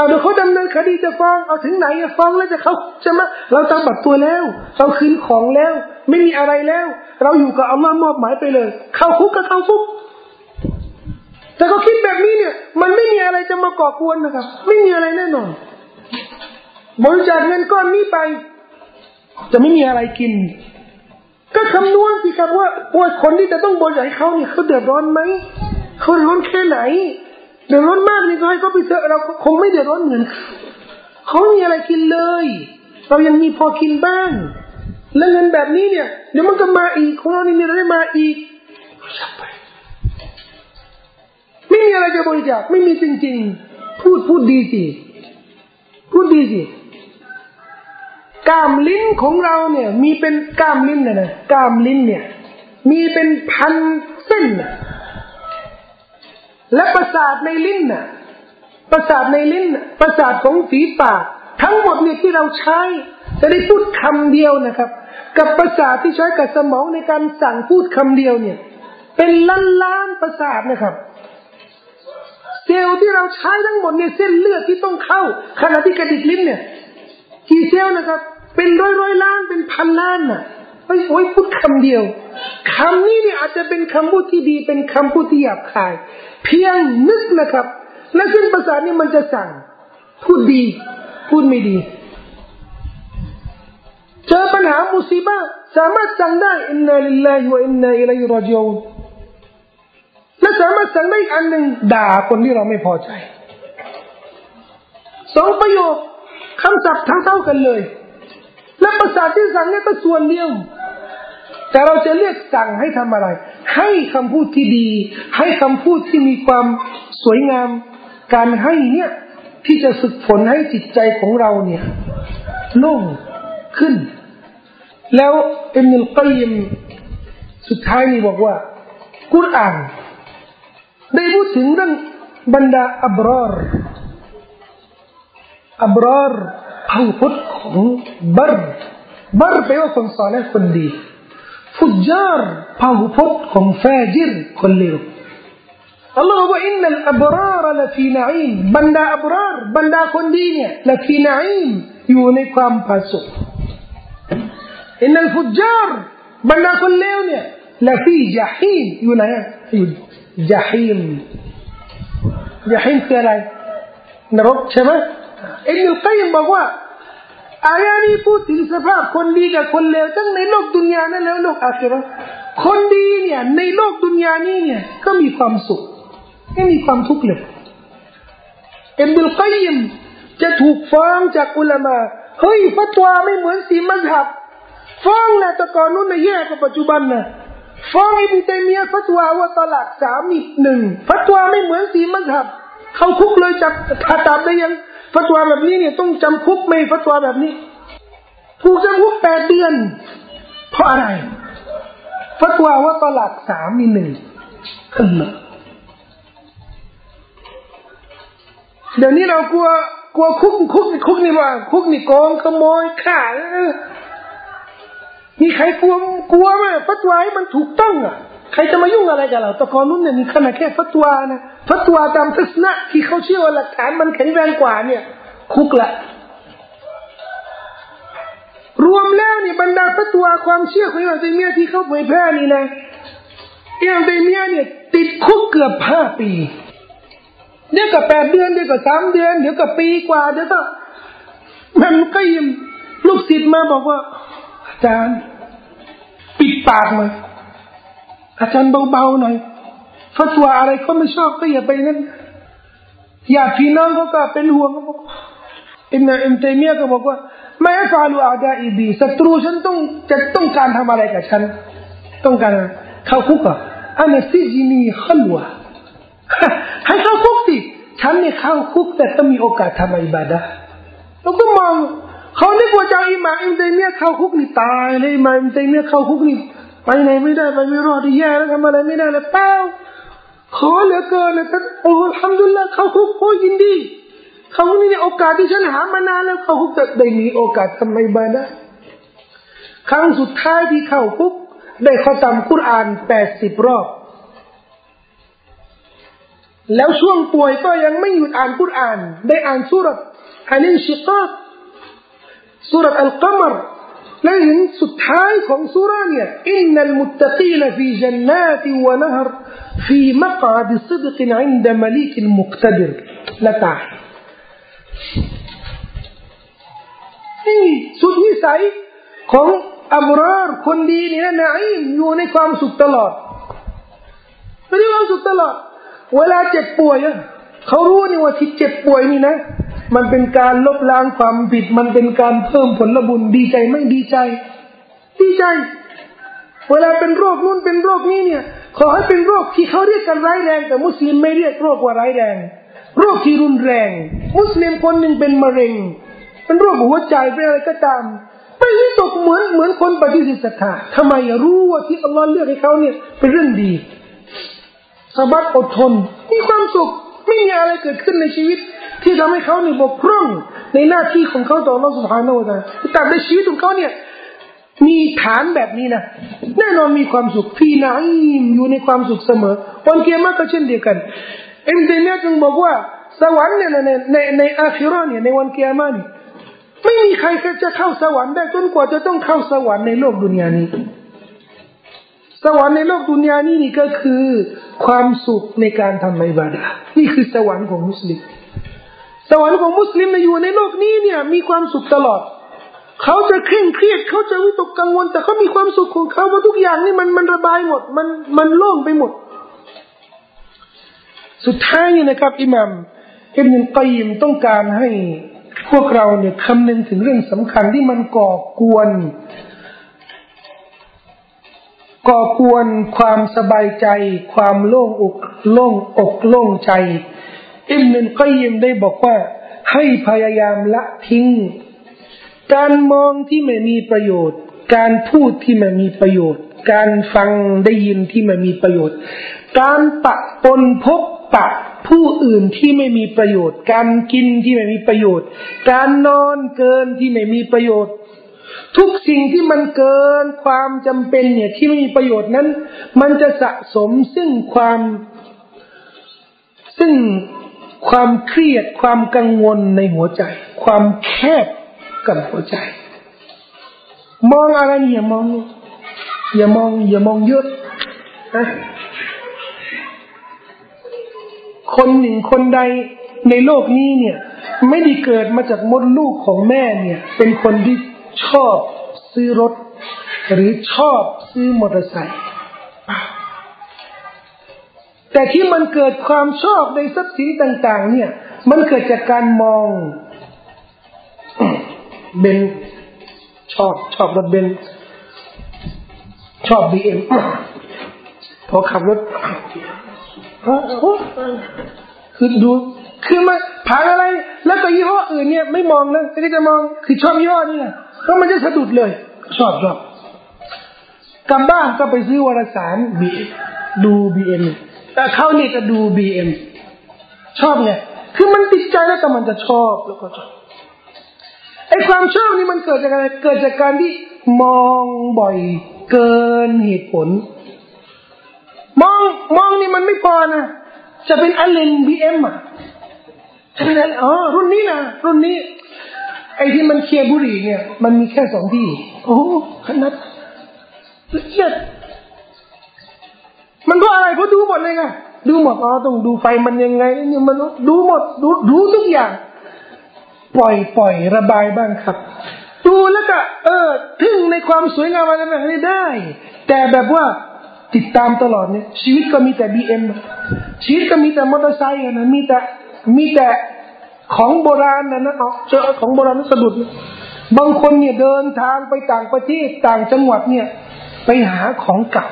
[SPEAKER 1] เอาเดี๋ยวเขาดำเนินคดีจะฟ้องเอาถึงไหนฟ้องแล้วจะเขาใช่ไหมเราตั้งบัตรตัวแล้ว เราคืนของแล้ว ไม่มีอะไรแล้ว เราอยู่กับอัลลอฮ์มอบหมายไปเลย เข้าคุกก็เข้าคุกแต่เขาคิดแบบนี้เนี่ย มันไม่มีอะไรจะมาก่อกวนนะครับ ไม่มีอะไรแน่นอนบริจาคเงินก้อนนี้ไป จะไม่มีอะไรกิน ก็คำนวณสิครับว่าว่าคนที่จะต้องบริจาคเขาเนี่ยเขาเดือดร้อนไหมเขาร้อนแค่ไหน เดือดร้อนมากนี่ก็ให้เขาไปเถอะเราคงไม่เดือดร้อนเหมือนเขาไม่มีอะไรกินเลย เรายังมีพอกินบ้าง แล้วเงินแบบนี้เนี่ย เดี๋ยวมันก็มาอีกของเรานี่มีอะไรมาอีกไม่มีอะไรจะบริจาคไม่มีจริง ๆ พูดพูดดีสิพูดดีสิกามลิ้นของเราเนี่ย มีเป็นกามลิ้นนะนะกามลิ้นเนี่ย มีเป็นพันเส้นนะ และประสาทในลิ้นน่ะประสาทในลิ้นประสาทของฝีปาก ทั้งหมดเนี่ยที่เราใช้ จะได้พูดคำเดียวนะครับ กับประสาทที่ใช้กับสมองในการสั่งพูดคำเดียวเนี่ย เป็นล้านล้านประสาทนะครับเซลล์ที่เราใช้ทั้งหมดเนี่ยเส้นเลือดที่ต้องเข้าขณะที่กระดิกลิ้นเนี่ยกี่เซลล์นะครับ เป็นร้อยร้อยล้านเป็นพันล้านน่ะเฮ้ยโอ้ยพูดคำเดียวคำนี้เนี่ยอาจจะเป็นคำพูดที่ดีเป็นคำพูดที่หยาบคาย เพียงนึกนะครับ และเส้นประสานี่มันจะสั่ง พูดดี พูดไม่ดี เจอปัญหามุสีบะสามารถสั่งได้อินนาลิลลาฮิวะอินนาอิลัยรอจิอูนและสามารถสั่งได้อีกอันหนึ่งด่าคนที่เราไม่พอใจสองประโยคคำศัพท์ทั้งเท่ากันเลย และภาษาที่สั่งนี่ก็ส่วนเดียว แต่เราจะเรียกสั่งให้ทำอะไร ให้คำพูดที่ดี ให้คำพูดที่มีความสวยงาม การให้เนี่ยที่จะฝึกฝนให้จิตใจของเราเนี่ยโล่งขึ้น แล้วอิมนุลกัยมสุดท้ายนี่บอกว่า กุรอานได้พูดถึงเรื่องบรรดาอับรอรอับรอรเผ่าพุทธของบรบรแปลว่าคนสอนและคนดี ฟุจารพาหุพจน์ของฟาจิรคนเลวอัลลอฮฺบอกอินนัลอับรารละฟีนัยมบรรดาอับรารบรรดาคนดีเนี่ยละฟีนัยมอยู่ในความผาสุกอินนัลฟุจารบรรดาคนเลวเนี่ยละฟีจาฮีมอยู่ไหนอยู่จาฮีมจาฮีมคืออะไรนรกใช่ไหมอิบนุกัยมบอกว่า อายานี้พูดถึงสภาพคนดีกับคนเลวทั้งในโลกดุนยานั่นแล้วโลกอาคิเราคนดีเนี่ยในโลกดุนยานี้เนี่ยก็มีความสุขไม่มีความทุกข์เลยเอิบนุกัยมจะถูกฟ้องจากอุลามะเฮ้ยฟัตวาไม่เหมือนสีมัสฮับฟ้องนะแต่ก่อนนู้นนะแย่กว่าปัจจุบันนะฟ้องอิบนุตัยมียฟัตวาว่าตลาดสามอีกหนึ่งฟัตวาไม่เหมือนสีมัสฮับเขาคุกเลยจับขาตามได้ยัง ฟัตวาแบบนี้เนี่ยต้องจำคุกไม่ฟัตวาแบบนี้ ถูกจำคุกแปดเดือน เพราะอะไร ฟัตวาว่าตลาดสามมีหนึ่งขึ้นมาเดี๋ยวนี้เรากลัวกลัวคุกคุกคุกนี่ว่า คุกนี่โกงขโมยฆ่ามีใครกลัวกลัวไหมฟัตวาให้มันถูกต้องอะ ใครจะมายุ่งอะไรกับเราตะกอนนู้นเนี่ยมีขนาดแค่ฟัตวานะฟัตวาตามทัศนะที่เขาเชื่อว่าหลักฐานมันแข็งแรงกว่าเนี่ย คุกละรวมแล้วนี่บรรดาฟัตวาความเชื่อของอิมามเตมียที่เขาเผยแพร่นี่นะอิมามเตมียเนี่ย ติดคุกเกือบห้าปีเดี๋ยวกับแปดเดือนเดี๋ยวกับสามเดือนเดี๋ยวกับปีกว่าเดี๋ยวก็มันก็ยิมลูกศิษย์มาบอกว่าอาจารย์ปิดปากมา อาจารย์เบาๆหน่อยฟัตวาอะไรเขาไม่ชอบก็อย่าไปนั่นอยากพี่น้องเขาก็เป็นห่วงเขาบอกอินนาอิมเตมียก็บอกว่าไม่ฟาลูอาดาอีบีศัตรูฉันต้องจะต้องการทำอะไรกับฉัน ต้องการเข้าคุกอะอันนี้ซิจินีขลัวให้เข้าคุกสิฉันเนี่ยเข้าคุกแต่ต้องมีโอกาสทำอิบาดะเราก็มองเขาเรียกว่าจ้าอิมาอิมเตมียเข้าคุกนี่ตายเลยอิมาอิมเตมียเข้าคุกนี่ ไปไหนไม่ได้ไปไม่รอดแย่แล้วทำอะไรไม่ได้แล้วเปล่าขอเหลือเกินนะท่านโอ้ทำดุลละเขาคุกโอ้ยินดีเขานี่ยโอกาสที่ฉันหามานานแล้วเขาคุกจะได้มีโอกาสทำไมบ้างนะครั้งสุดท้ายที่เข้าคุกได้เขาทำคุรานแปดสิบรอบ แล้วช่วงป่วยก็ยังไม่หยุดอ่านคุราน ได้อ่านสุรอันนิชิกาสุรอัลกัมร และเห็นสุดท้ายของสุราเนี่ยอินนัลมุตตกีนฟีจันนาติวะนหรฟีมกาดิซิดกินอินดมลิกมุกตดิรละตายนี่สุดวิสัยของอับรารคนดีเนี่ยนะอิมอยู่ในความสุขตลอดไม่ได้ความสุขตลอด เวลาเจ็บป่วยเขารู้นี่ว่าที่เจ็บป่วยนี่นะ มันเป็นการลบล้างความผิด มันเป็นการเพิ่มผลบุญดีใจไม่ดีใจ ดีใจ เวลาเป็นโรคนู้นเป็นโรคนี้เนี่ย ขอให้เป็นโรคที่เขาเรียกกันร้ายแรง แต่มุสลิมไม่เรียกโรคว่าร้ายแรง โรคที่รุนแรง มุสลิมคนหนึ่งเป็นมะเร็ง เป็นโรคหัวใจเป็นอะไรก็ตามไม่วิตกเหมือนเหมือนคนปฏิเสธศรัทธาทำไมรู้ว่าที่อัลลอฮ์เลือกให้เขาเนี่ยเป็นเรื่องดีสบัดอดทน มีความสุขไม่มีอะไรเกิดขึ้นในชีวิต ที่ทำให้เขาเนี่ยบกพร่องในหน้าที่ของเขาต่อรัสุภาโนตาแต่ในชีวิตของเขาเนี่ยมีฐานแบบนี้นะแน่นอนมีความสุขพี่นาอิมอยู่ในความสุขเสมอวันกิยามะฮ์ก็เช่นเดียวกันอิบนุตัยมียะฮ์จึงบอกว่า สวรรค์เนี่ยในในในอาคิเราะฮ์เนี่ยในวันกิยามะฮ์ไม่มีใครจะเข้าสวรรค์ได้จนกว่าจะต้องเข้าสวรรค์ในโลกดุนยานี้ สวรรค์ในโลกดุนยานี้นี่ก็คือ ความสุขในการทำอิบาดะนี่คือสวรรค์ของมุสลิม สวรรค์ของมุสลิมในอยู่ในโลกนี้เนี่ย มีความสุขตลอด เขาจะเคร่งเครียด เขาจะวิตกกังวล แต่เขามีความสุขของเขาเพราะทุกอย่างนี่มันมันระบายหมด มันมันโล่งไปหมด สุดท้ายนี่นะครับอิหมัมอิบนุกัยมต้องการให้พวกเราเนี่ยคำนึงถึงเรื่องสำคัญที่มันก่อกวน ก่อกวนความสบายใจ ความโล่งอกโล่งอกโล่งใจ อิมนุนก็ยิมได้บอกว่า ให้พยายามละทิ้ง การมองที่ไม่มีประโยชน์ การพูดที่ไม่มีประโยชน์ การฟังได้ยินที่ไม่มีประโยชน์ การปะปนพบปะผู้อื่นที่ไม่มีประโยชน์ การกินที่ไม่มีประโยชน์ การนอนเกินที่ไม่มีประโยชน์ ทุกสิ่งที่มันเกินความจำเป็นเนี่ยที่ไม่มีประโยชน์นั้น มันจะสะสมซึ่งความซึ่ง ความเครียดความกังวลในหัวใจ ความแคบกับหัวใจ มองอะไรอย่ามอง อย่ามอง อย่ามองเยอะนะคนหนึ่งคนใดในโลกนี้เนี่ย ไม่ได้เกิดมาจากมดลูกของแม่เนี่ย เป็นคนที่ชอบซื้อรถ หรือชอบซื้อมอเตอร์ไซค์ แต่ที่มันเกิดความชอบในทรัพย์สินต่าง ๆ เนี่ย มันเกิดจากการมองเบนชอบชอบรถเบนชอบบีเอ็มพอขับรถคือดูคือมาผ่านอะไร แล้วก็ยี่ห้ออื่นเนี่ยไม่มองนะแต่จะมองคือชอบยี่ห้อนี่แหละเพราะมันจะสะดุดเลย ชอบชอบกลับบ้านก็ไปซื้อวารสารบีดูบีเอ็ม แต่เขาเนี่ยจะดูบีเอ็มชอบไงคือมันติดใจแล้วก็มันจะชอบแล้วก็ชอบไอ้ความชอบนี่มันเกิดจากอะไรเกิดจากการที่มองบ่อยเกินเหตุผล มองมองนี่มันไม่พอนะจะเป็นอเลนบีเอ็มอะจะเป็นอะไรอ๋อรุ่นนี้นะรุ่นนี้ ไอ้ที่มันเคลียร์บุหรี่เนี่ย มันมีแค่สองที่ โอ้ขนาดละเอียด มันเพราะอะไรเพราะดูหมดเลยไงดูหมดอ๋อต้องดูไฟมันยังไงนี่มันดูหมดดูดูทุกอย่าง ปล่อยปล่อยระบายบ้างครับ ดูแล้วก็ เออทึ่งในความสวยงามอะไรแบบนี้ได้ แต่แบบว่าติดตามตลอดเนี่ยชีวิตก็มีแต่บีเอ็มชีวิตก็มีแต่มอเตอร์ไซค์นะมีแต่มีแต่ของโบราณนะนะเอาเจอของโบราณนั้นสะดุดบางคนเนี่ยเดินทางไปต่างประเทศต่างจังหวัดเนี่ย ไปหาของเก่า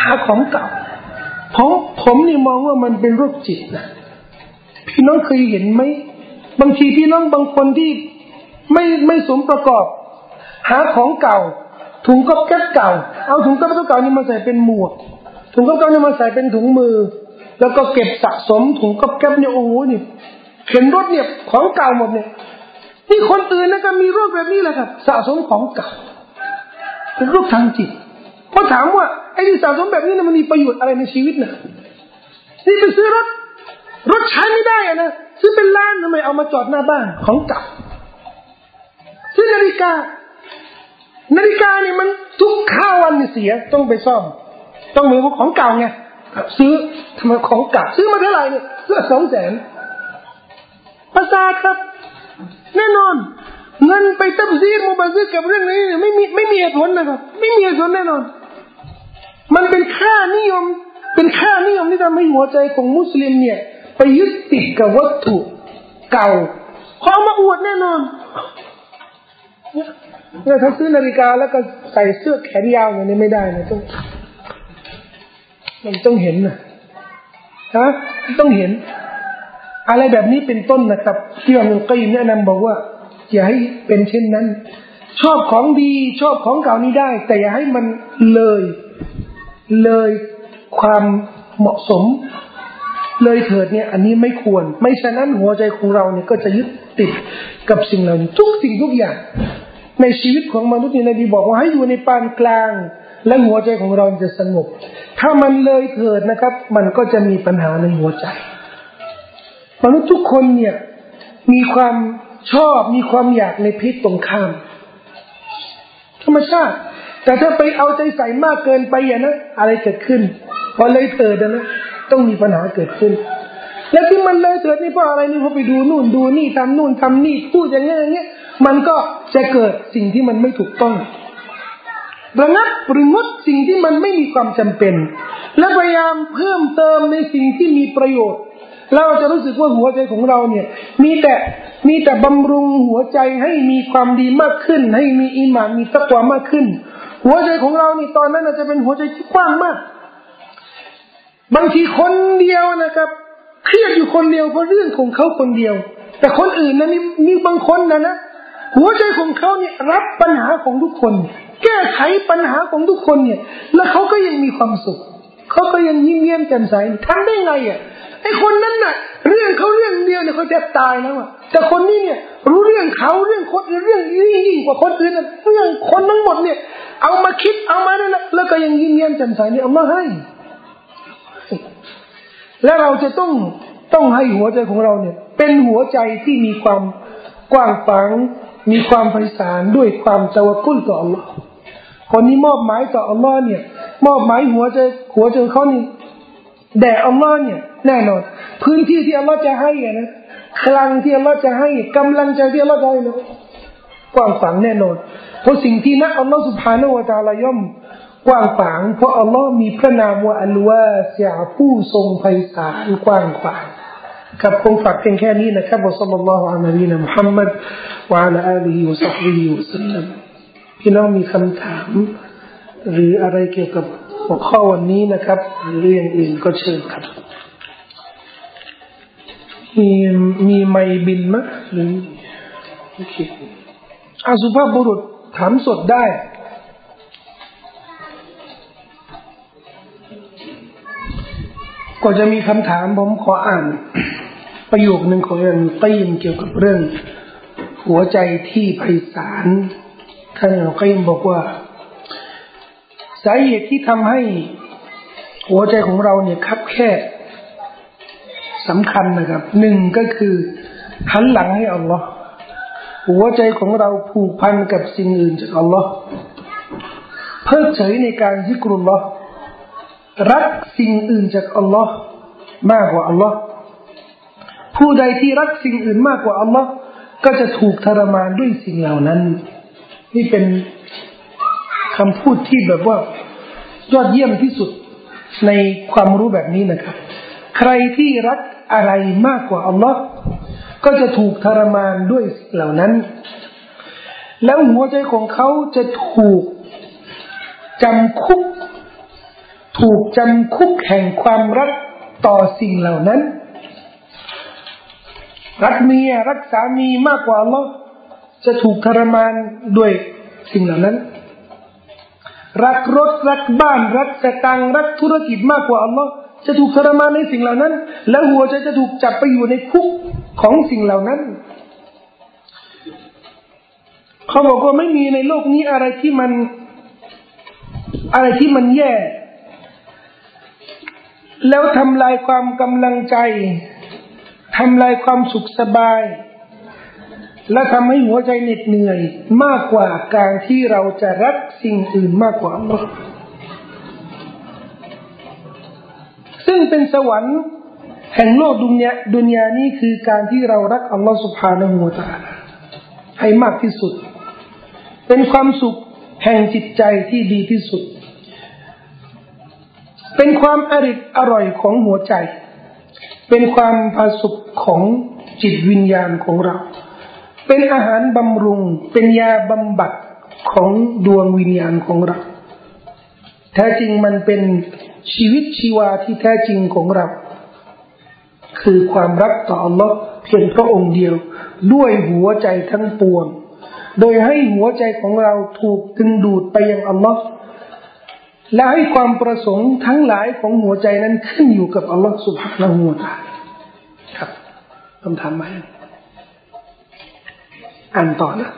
[SPEAKER 1] หาของเก่าผมผมนี่มองว่ามันเป็นโรคจิตนะพี่น้องเคยเห็นไหมบางทีพี่น้องบางคนที่ไม่ไม่สมประกอบ หาของเก่า ถุงก๊อบแก๊บเก่า เอาถุงก๊อบแก๊บเก่านี่มาใส่เป็นหมวก ถุงก๊อบแก๊บนี่มาใส่เป็นถุงมือ แล้วก็เก็บสะสมถุงก๊อบแก๊บเนี่ยโอ้โหนี่เข็นรถเนี่ยของเก่าหมดเนี่ยนี่คนอื่นนะก็มีโรคแบบนี้แหละครับ สะสมของเก่า เป็นโรคทางจิตพอถามว่า ไอ้ที่สะสมแบบนี้นะมันมีประโยชน์อะไรในชีวิตนะนี่ไปซื้อรถ รถใช้ไม่ได้อะนะซื้อเป็นล้านทำไมเอามาจอดหน้าบ้านของเก่าซื้อนาฬิกา นาฬิกาเนี่ยมันทุกข้าวันเสียต้องไปซ่อม ต้องมือของเก่าไงซื้อทำไมของเก่าซื้อมาเท่าไหร่เนี่ยเพื่อสองแสนประสาทครับ แน่นอน เงินไปตับซีดมุบาซีกับเรื่องนี้ ไม่มีไม่มีเหตุผลนะครับ ไม่มีเหตุผลแน่นอน มันเป็นค่านิยม เป็นค่านิยมที่ทำให้หัวใจของมุสลิมเนี่ย ไปยึดติดกับวัตถุเก่าพอมาอวดแน่นอนเนี่ยถ้าซื้อนาฬิกาแล้วก็ใส่เสื้อแขนยาวอย่างนี้ไม่ได้นะต้องมันต้องเห็นนะฮะต้องเห็น อะไรแบบนี้เป็นต้นนะครับที่ว่ามันก็ยินแนะนำบอกว่า อย่าให้เป็นเช่นนั้น ชอบของดี ชอบของเก่านี้ได้ แต่อย่าให้มันเลย เลยความเหมาะสม เลยเถิดเนี่ย อันนี้ไม่ควร ไม่ฉะนั้นหัวใจของเราเนี่ยก็จะยึดติดกับสิ่งเหล่านี้ทุกสิ่งทุกอย่าง ในชีวิตของมนุษย์นี่นบีบอกว่าให้อยู่ในปานกลาง และหัวใจของเราจะสงบ ถ้ามันเลยเถิดนะครับ มันก็จะมีปัญหาในหัวใจ มนุษย์ทุกคนเนี่ยมีความชอบมีความอยากในเพศตรงข้าม ธรรมชาติ แต่ถ้าไปเอาใจใส่มากเกินไปอย่างนั้นอะไรเกิดขึ้น พอเลยเถิดนะต้องมีปัญหาเกิดขึ้น แล้วที่มันเลยเถิดนี่เพราะอะไรนี่เพราะไปดูนู่นดูนี่ทำนู่นทำนี่พูดอย่างเงี้ยอย่างเงี้ยมันก็จะเกิดสิ่งที่มันไม่ถูกต้องระงับหรืองดสิ่งที่มันไม่มีความจำเป็น และพยายามเพิ่มเติมในสิ่งที่มีประโยชน์ เราจะรู้สึกว่าหัวใจของเราเนี่ย มีแต่มีแต่บำรุงหัวใจให้มีความดีมากขึ้น ให้มีอิมานมีตะกวามากขึ้น หัวใจของเรานี่ตอนนั้นอาจจะเป็นหัวใจที่กว้างมาก บางทีคนเดียวนะครับ เครียดอยู่คนเดียวเพราะเรื่องของเขาคนเดียว แต่คนอื่นนะมีมีบางคนนะนะหัวใจของเขาเนี่ยรับปัญหาของทุกคน แก้ไขปัญหาของทุกคนเนี่ย แล้วเขาก็ยังมีความสุข เขาก็ยังยิ้มเย้มแจ่มใสทำได้ไงอะไอคนนั้นน่ะ เรื่องเขาเรื่องเดียวเนี่ยเขาแทบตายแล้วอะแต่คนนี้เนี่ย รู้เรื่องเขาเรื่องคนเรื่องยิ่งกว่าคนอื่นเรื่องคนทั้งหมดเนี่ย เอามาคิดเอามาเนี่ยนะแล้วก็ยังยิ้มแย้มแจ่มใสเนี่ยเอามาให้ และเราจะต้องต้องให้หัวใจของเราเนี่ย เป็นหัวใจที่มีความกว้างฝัง มีความไพศาลด้วยความตะวกุลต่ออัลลอฮ์คนนี้มอบหมายต่ออัลลอฮ์เนี่ย มอบหมายหัวใจหัวใจเขานี่แด่อัลลอฮ์เนี่ยแน่นอน พื้นที่ที่อัลลอฮ์จะให้นะคลังที่อัลลอฮ์จะให้กำลังใจที่อัลลอฮ์จะให้นะกว้างขวางแน่นอน เพราะสิ่งที่นักอัลลอฮ์สุบฮานาวะตาลาย่อมกว้างขวางเพราะอัลลอฮ์มีพระนามว่าอัลวาเสียผู้ทรงไพศาลกว้างขวางครับคงฝากเพียงแค่นี้นะครับวะสัลลัลลอฮุอะลัยฮิมุฮัมมัดวะอะลาอาลีฮิวะซัฮบิฮิวะสัลลัมพี่น้องมีคำถาม หรืออะไรเกี่ยวกับหัวข้อวันนี้นะครับ หรืออย่างอื่นก็เชิญครับมีมีไมบินมะหรือโอเคอาสุภาพบุรุษถามสดได้ก็จะมีคำถามผมขออ่าน ประโยคหนึ่งของอันตีมเกี่ยวกับเรื่อง หัวใจที่ไพศาลท่านอัลกีมบอกว่า สาเหตุที่ทำให้หัวใจของเราเนี่ยคับแคบสำคัญนะครับหนึ่งก็คือหันหลังให้อัลลอฮ์หัวใจของเราผูกพันกับสิ่งอื่นจากอัลลอฮ์เพิกเฉยในการซิกรุลลอฮ์รักสิ่งอื่นจากอัลลอฮ์มากกว่าอัลลอฮ์ผู้ใดที่รักสิ่งอื่นมากกว่าอัลลอฮ์ก็จะถูกทรมานด้วยสิ่งเหล่านั้น นี่เป็น คำพูดที่แบบว่ายอดเยี่ยมที่สุดในความรู้แบบนี้นะครับ ใครที่รักอะไรมากกว่าอัลลอฮ์ก็จะถูกทรมานด้วยสิ่งเหล่านั้น แล้วหัวใจของเขาจะถูกจำคุก ถูกจำคุกแห่งความรักต่อสิ่งเหล่านั้น รักเมียรักสามีมากกว่าอัลลอฮ์จะถูกทรมานด้วยสิ่งเหล่านั้น รักรถรักบ้านรักสตังรักธุรกิจมากกว่าอัลลอฮ์จะถูกทรมานในสิ่งเหล่านั้น แล้วหัวใจจะถูกจับไปอยู่ในคุกของสิ่งเหล่านั้นเขาบอกว่าไม่มีในโลกนี้อะไรที่มัน อะไรที่มันแย่ แล้วทำลายความกำลังใจทำลายความสุขสบาย และทำให้หัวใจเหน็ดเหนื่อยมากกว่าการที่เราจะรักสิ่งอื่นมากกว่าอัลลอฮ์ซึ่งเป็นสวรรค์แห่งโลกดุนยาดุนยานี้คือการที่เรารักอัลลอฮ์สุบฮานะฮูวตาลาให้มากที่สุด เป็นความสุขแห่งจิตใจที่ดีที่สุด เป็นความอริดอร่อยของหัวใจ เป็นความผาสุขของจิตวิญญาณของเรา เป็นอาหารบำรุง เป็นยาบำบัดของดวงวิญญาณของเรา แท้จริงมันเป็นชีวิตชีวาที่แท้จริงของเรา คือความรักต่ออัลลอฮ์เพียงพระองค์เดียว ด้วยหัวใจทั้งปวง โดยให้หัวใจของเราถูกดึงดูดไปยังอัลลอฮ์และให้ความประสงค์ทั้งหลายของหัวใจนั้นขึ้นอยู่กับอัลลอฮฺสุบฮานาหูตาครับคำถามไหม อ่านต่อนะ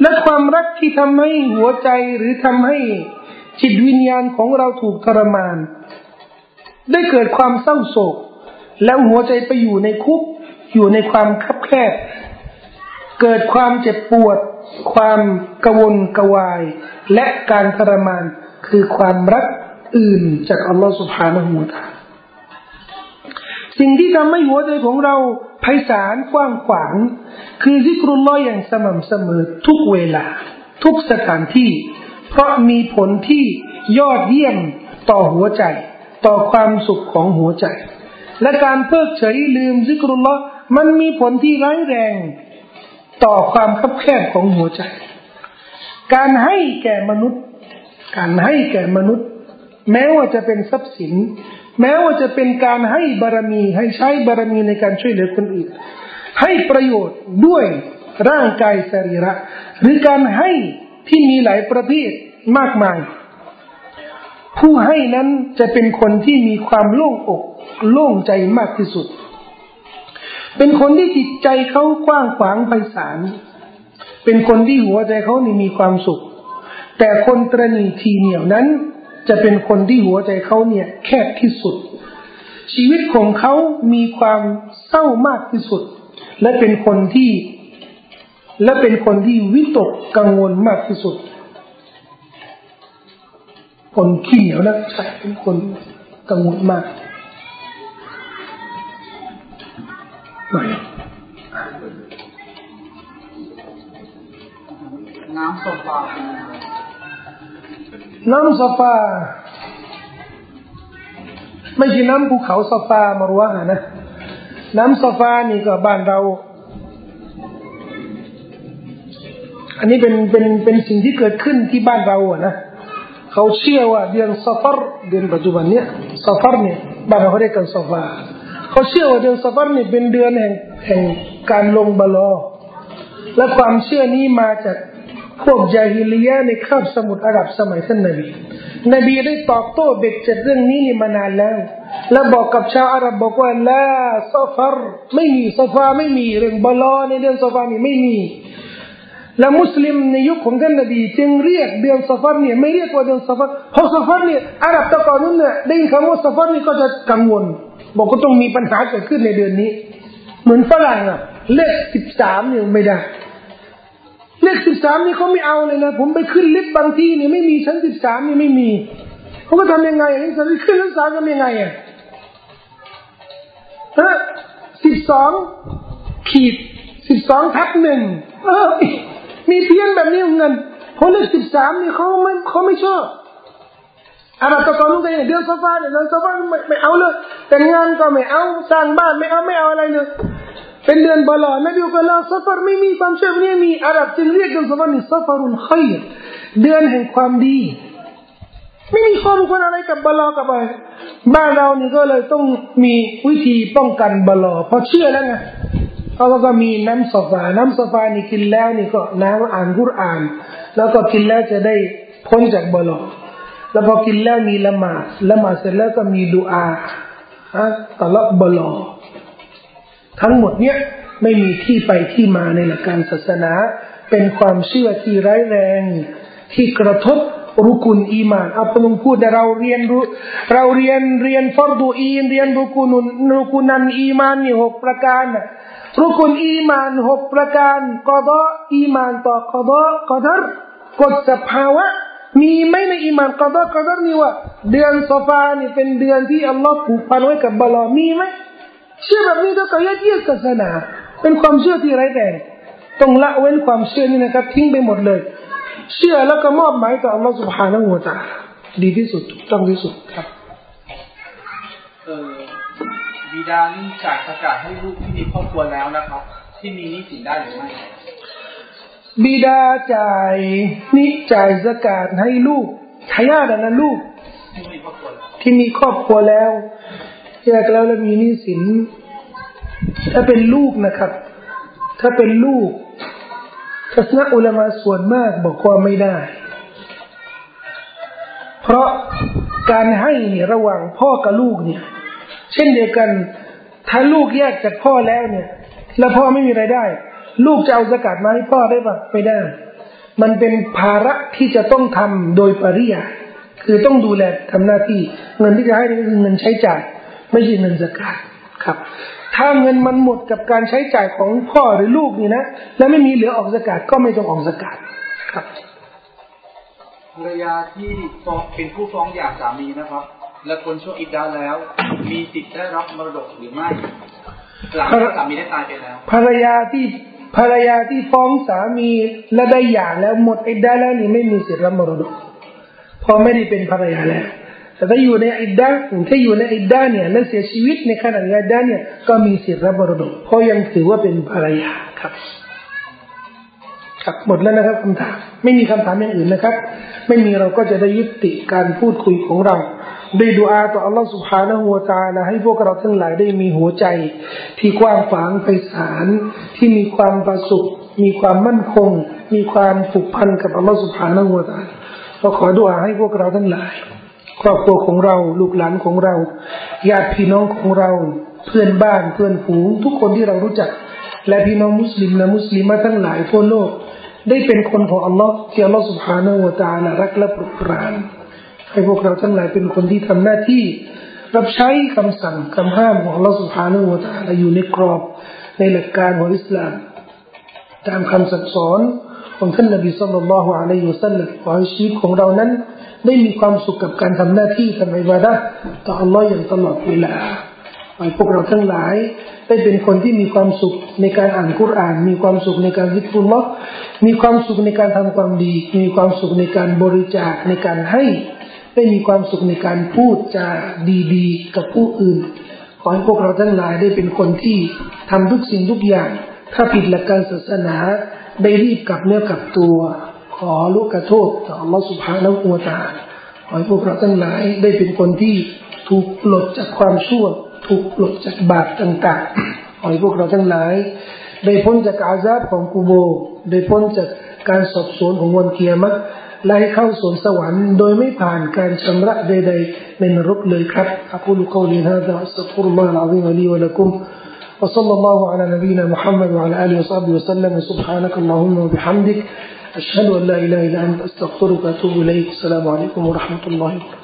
[SPEAKER 1] และความรักที่ทำให้หัวใจหรือทำให้จิตวิญญาณของเราถูกทรมาน ได้เกิดความเศร้าโศก แล้วหัวใจไปอยู่ในคุก อยู่ในความคับแคบ เกิดความเจ็บปวด ความกวนกวาย และการทรมานคือความรักอื่นจากอัลลอฮฺสุบฮานาหูตา สิ่งที่ทำให้หัวใจของเราไพศาลกว้างขวาง คือซิกรุลลอฮ์อย่างสม่ำเสมอทุกเวลา ทุกสถานที่ เพราะมีผลที่ยอดเยี่ยมต่อหัวใจ ต่อความสุขของหัวใจ และการเพิกเฉยลืมซิกรุลลอฮ์มันมีผลที่ร้ายแรง ต่อความคับแคบของหัวใจ การให้แก่มนุษย์ การให้แก่มนุษย์ แม้ว่าจะเป็นทรัพย์สิน แม้ว่าจะเป็นการให้บารมี ให้ใช้บารมีในการช่วยเหลือคนอื่น ให้ประโยชน์ด้วยร่างกายสรีระ หรือการให้ที่มีหลายประเภทมากมาย ผู้ให้นั้นจะเป็นคนที่มีความโล่งอกโล่งใจมากที่สุด เป็นคนที่จิตใจเขากว้างขวางไพศาลเป็นคนที่หัวใจเขานี่มีความสุข แต่คนตรณีทีเหนียวนั้น จะเป็นคนที่หัวใจเขาเนี่ยแคบที่สุด ชีวิตของเขามีความเศร้ามากที่สุด และเป็นคนที่ และเป็นคนที่วิตกกังวลมากที่สุด คนขี้เหนียวนะใช่เป็นคนกังวลมากหน่อย
[SPEAKER 2] น้ำโซฟา
[SPEAKER 1] น้ำโซฟา ไม่ใช่น้ำภูเขาโซฟามารวะนะ น้ำโซฟานี่ก็บ้านเรา อันนี้เป็นเป็นเป็นสิ่งที่เกิดขึ้นที่บ้านเราอะนะเขาเชื่อว่าเดือนซฟาร์เดือนปัจจุบันเนี้ยซฟาร์เนี่ยบ้านเราเรียกกันซฟาเขาเชื่อว่าเดือนซฟาร์เนี่ยเป็นเดือนแห่งแห่งการลงบาลอและความเชื่อนี้มาจาก พวกจาฮิลียะในคาบสมุทรอาหรับสมัยท่านนบี นบีได้ตอบโต้เบ็ดเจ็ดเรื่องนี้มานานแล้ว และบอกกับชาวอาหรับบอกว่าละซอฟาร์ไม่มีซอฟาไม่มีเรื่องบาลอในเดือนซอฟานี่ไม่มี และมุสลิมในยุคของท่านนบี จึงเรียกเดือนซฟัรเนี่ยไม่เรียกว่าเดือนซฟัรเพราะซฟัรเนี่ยอาหรับตะกอนนั้นเนี่ยได้ยินคำว่าซฟัรนี่ก็จะกังวล บอกก็ต้องมีปัญหาเกิดขึ้นในเดือนนี้ เหมือนฝรั่งอะเลขสิบสามเนี่ยไม่ได้ เลขสิบสามนี่เขาไม่เอาเลยนะผมไปขึ้นลิฟต์บางที่เนี่ยไม่มีชั้นสิบสามนี่ไม่มีเขาก็ทำยังไงอะจะขึ้นชั้นสามทำยังไงอะฮะสิบสองขีดสิบสองทับหนึ่งเออ มีเพี้ยนแบบนี้เงินคนเลขสิบสามนี่เขาไม่เขาไม่ชอบอาราตะกอนลูกเเดือนซาฟาเนี่ยเดือนซาฟาไม่ไม่เอาเลยแต่งงานก็ไม่เอาสร้างบ้านไม่เอาไม่เอาอะไรเลย เป็นเดือนบลอนบีก็ลาซาฟร์ไม่มีความเชื่อไม่มีอาหรับจึงเรียกเดือนซาฟาร์นี่ซาฟรุนขัยเดือนแห่งความดี ไม่มีข้อรู้คนอะไรกับบลอกับอะไรบ้านเรานี่ก็เลยต้องมีวิธีป้องกันบลอเพราะเชื่อแล้วไงเขาก็มีน้ำสฟาน้ำสฟานี่กินแล้วนี่ก็น้ำอ่านกุรอาน แล้วก็กินแล้วจะได้พ้นจากบลอแล้วพอกินแล้วมีละหมาดละหมาดเสร็จแล้วก็มีดูอาฮะตลอดบลอ ทั้งหมดเนี้ยไม่มีที่ไปที่มาในหลักการศาสนา เป็นความเชื่อที่ร้ายแรง ที่กระทบรุกุลอีมานเอาพงพูดแต่เราเรียนรู้เราเรียนเรียนฟอร์ดูอีนเรียนรุกุนุนรุกุนันอีมานนี่หกประการน่ะรุกุลอีมานหกประการกอดออีมานต่อกอดอกอดรกฎสภาวะ มีไหมในอีมานกอดอกอดรนี่ว่า เดือนโซฟานี่เป็นเดือนที่อัลลอฮ์ผูกพันไว้กับบาลอมีไหม เชื่อแบบนี้เท่ากับยัดเยียดศาสนา เป็นความเชื่อที่ไร้แรงต้องละเว้นความเชื่อนี่นะครับ ทิ้งไปหมดเลย เชื่อแล้วก็มอบหมายต่ออัลลอฮฺสุบฮานะหัวตาดีที่สุดถูกต้องที่สุดครับ
[SPEAKER 2] บิดานี่จ่ายประกาศให้ลูกที่มีครอบครัวแล้วนะครับ ที่มีนิสินได้หรือไม่
[SPEAKER 1] บิดาจ่ายนิจ่ายสกาดให้ลูกทายาทนะลูก ที่มีครอบครัวแล้ว แยกแล้วแล้วมีนิสิน ถ้าเป็นลูกนะครับ ถ้าเป็นลูกทัศนอุลามาส่วนมากบอกว่าไม่ได้ เพราะการให้เนี่ยระหว่างพ่อกับลูกเนี่ย เช่นเดียวกัน ถ้าลูกแยกจากพ่อแล้วเนี่ย แล้วพ่อไม่มีไรายได้ ลูกจะเอาสกัดมาให้พ่อได้ปะไม่ได้ มันเป็นภาระที่จะต้องทำโดยปริยาคือต้องดูแลทำหน้าที่ เงินที่จะให้นี่คือเงินใช้จ่าย ไม่ใช่เงินสกัดครับ ถ้าเงินมันหมดกับการใช้จ่ายของพ่อหรือลูกนี่นะ แล้วไม่มีเหลือออกสกัดก็ไม่ต้องออกสกัดครับ
[SPEAKER 2] ภรรยาที่ฟ้องเป็นผู้ฟ้องหย่าสามีนะครับ และคนช่วงอิดดาแล้ว มีสิทธิ์ได้รับมรดกหรือไม่หลังจากสามีได้ตายไปแล้ว
[SPEAKER 1] ภรรยาที่ภรรยาที่ฟ้องสามีและได้หย่าแล้วหมดอิดดาแล้วนี่ไม่มีสิทธิ์รับมรดกพอไม่ได้เป็นภรรยาแล้ว แต่ถ้าอยู่ในอิดดาถ้าอยู่ในอิดดาเนี่ยและเสียชีวิตในขณะอิดดาเนี่ยก็มีสิทธิ์รับมรดกเพราะยังถือว่าเป็นภรรยาครับครับหมดแล้วนะครับคำถามไม่มีคำถามอย่างอื่นนะครับ ไม่มีเราก็จะได้ยุติการพูดคุยของเราด้วยดูอาต่ออัลลอฮฺสุภานะฮูวาตาละให้พวกเราทั้งหลายได้มีหัวใจ ที่กว้างขวางไพศาลที่มีความประสุขมีความมั่นคง มีความผูกพันกับอัลลอฮฺสุภานะฮูวาตาลก็ขอดูอาให้พวกเราทั้งหลาย ครอบครัวของเรา ลูกหลานของเราญาติพี่น้องของเรา เพื่อนบ้านเพื่อนฝูง ทุกคนที่เรารู้จัก และพี่น้องมุสลิมและมุสลิมะทั้งหลายทั่วโลก ได้เป็นคนของอัลลอฮ์ที่อัลลอฮ์สุบฮานาอูตาละรักและปรดปรานให้พวกเราทั้งหลายเป็นคนที่ทำหน้าที่ รับใช้คำสั่งคำห้ามของอัลลอฮ์สุบฮานาอูตาละอยู่ในกรอบในหลักการของอิสลาม ตามคำสั่งสอน ของท่านนบีสุลต่านละฮ์อะลัยฮิวสัลลัมขอให้ชีวิตของเรานั้น ได้มีความสุขกับการทำหน้าที่ทำอิบาดะต่ออัลลอฮ์อย่างตลอดเวลาขอให้พวกเราทั้งหลายได้เป็นคนที่มีความสุขในการอ่านคุรานมีความสุขในการวิทุลลอฮ์มีความสุขในการทำความดี มีความสุขในการบริจาคในการให้ได้มีความสุขในการพูดจาดีๆ กับผู้อื่น ขอให้พวกเราทั้งหลายได้เป็นคนที่ทำทุกสิ่งทุกอย่าง ถ้าผิดหลักการศาสนา ได้รีบกลับเนื้อกลับตัว ขอลูกกระโทษต่ออัลลอฮฺสุบฮานะฮูวะตาขอให้พวกเราทั้งหลายได้เป็นคนที่ถูกปลดจากความชั่ว ถูกปลดจากบาปต่างๆขอให้พวกเราทั้งหลาย ได้พ้นจากอาซาบของกูโบ ได้พ้นจากการสอบสวนของวันเกียรติและให้เข้าสวนสวรรค์โดยไม่ผ่านการชำระใดๆในนรกเลยครับอักูลุกอลีฮะดะสักฟุรุลลอลาวิมาลีวะลักุม وصلى الله على نبينا محمد وعلى آله وصحبه وسلم. سبحانك اللهم وبحمدك أشهد أن لا إله إلا أنت أستغفرك وأتوب إليك. السلام عليكم ورحمة الله وبركاته.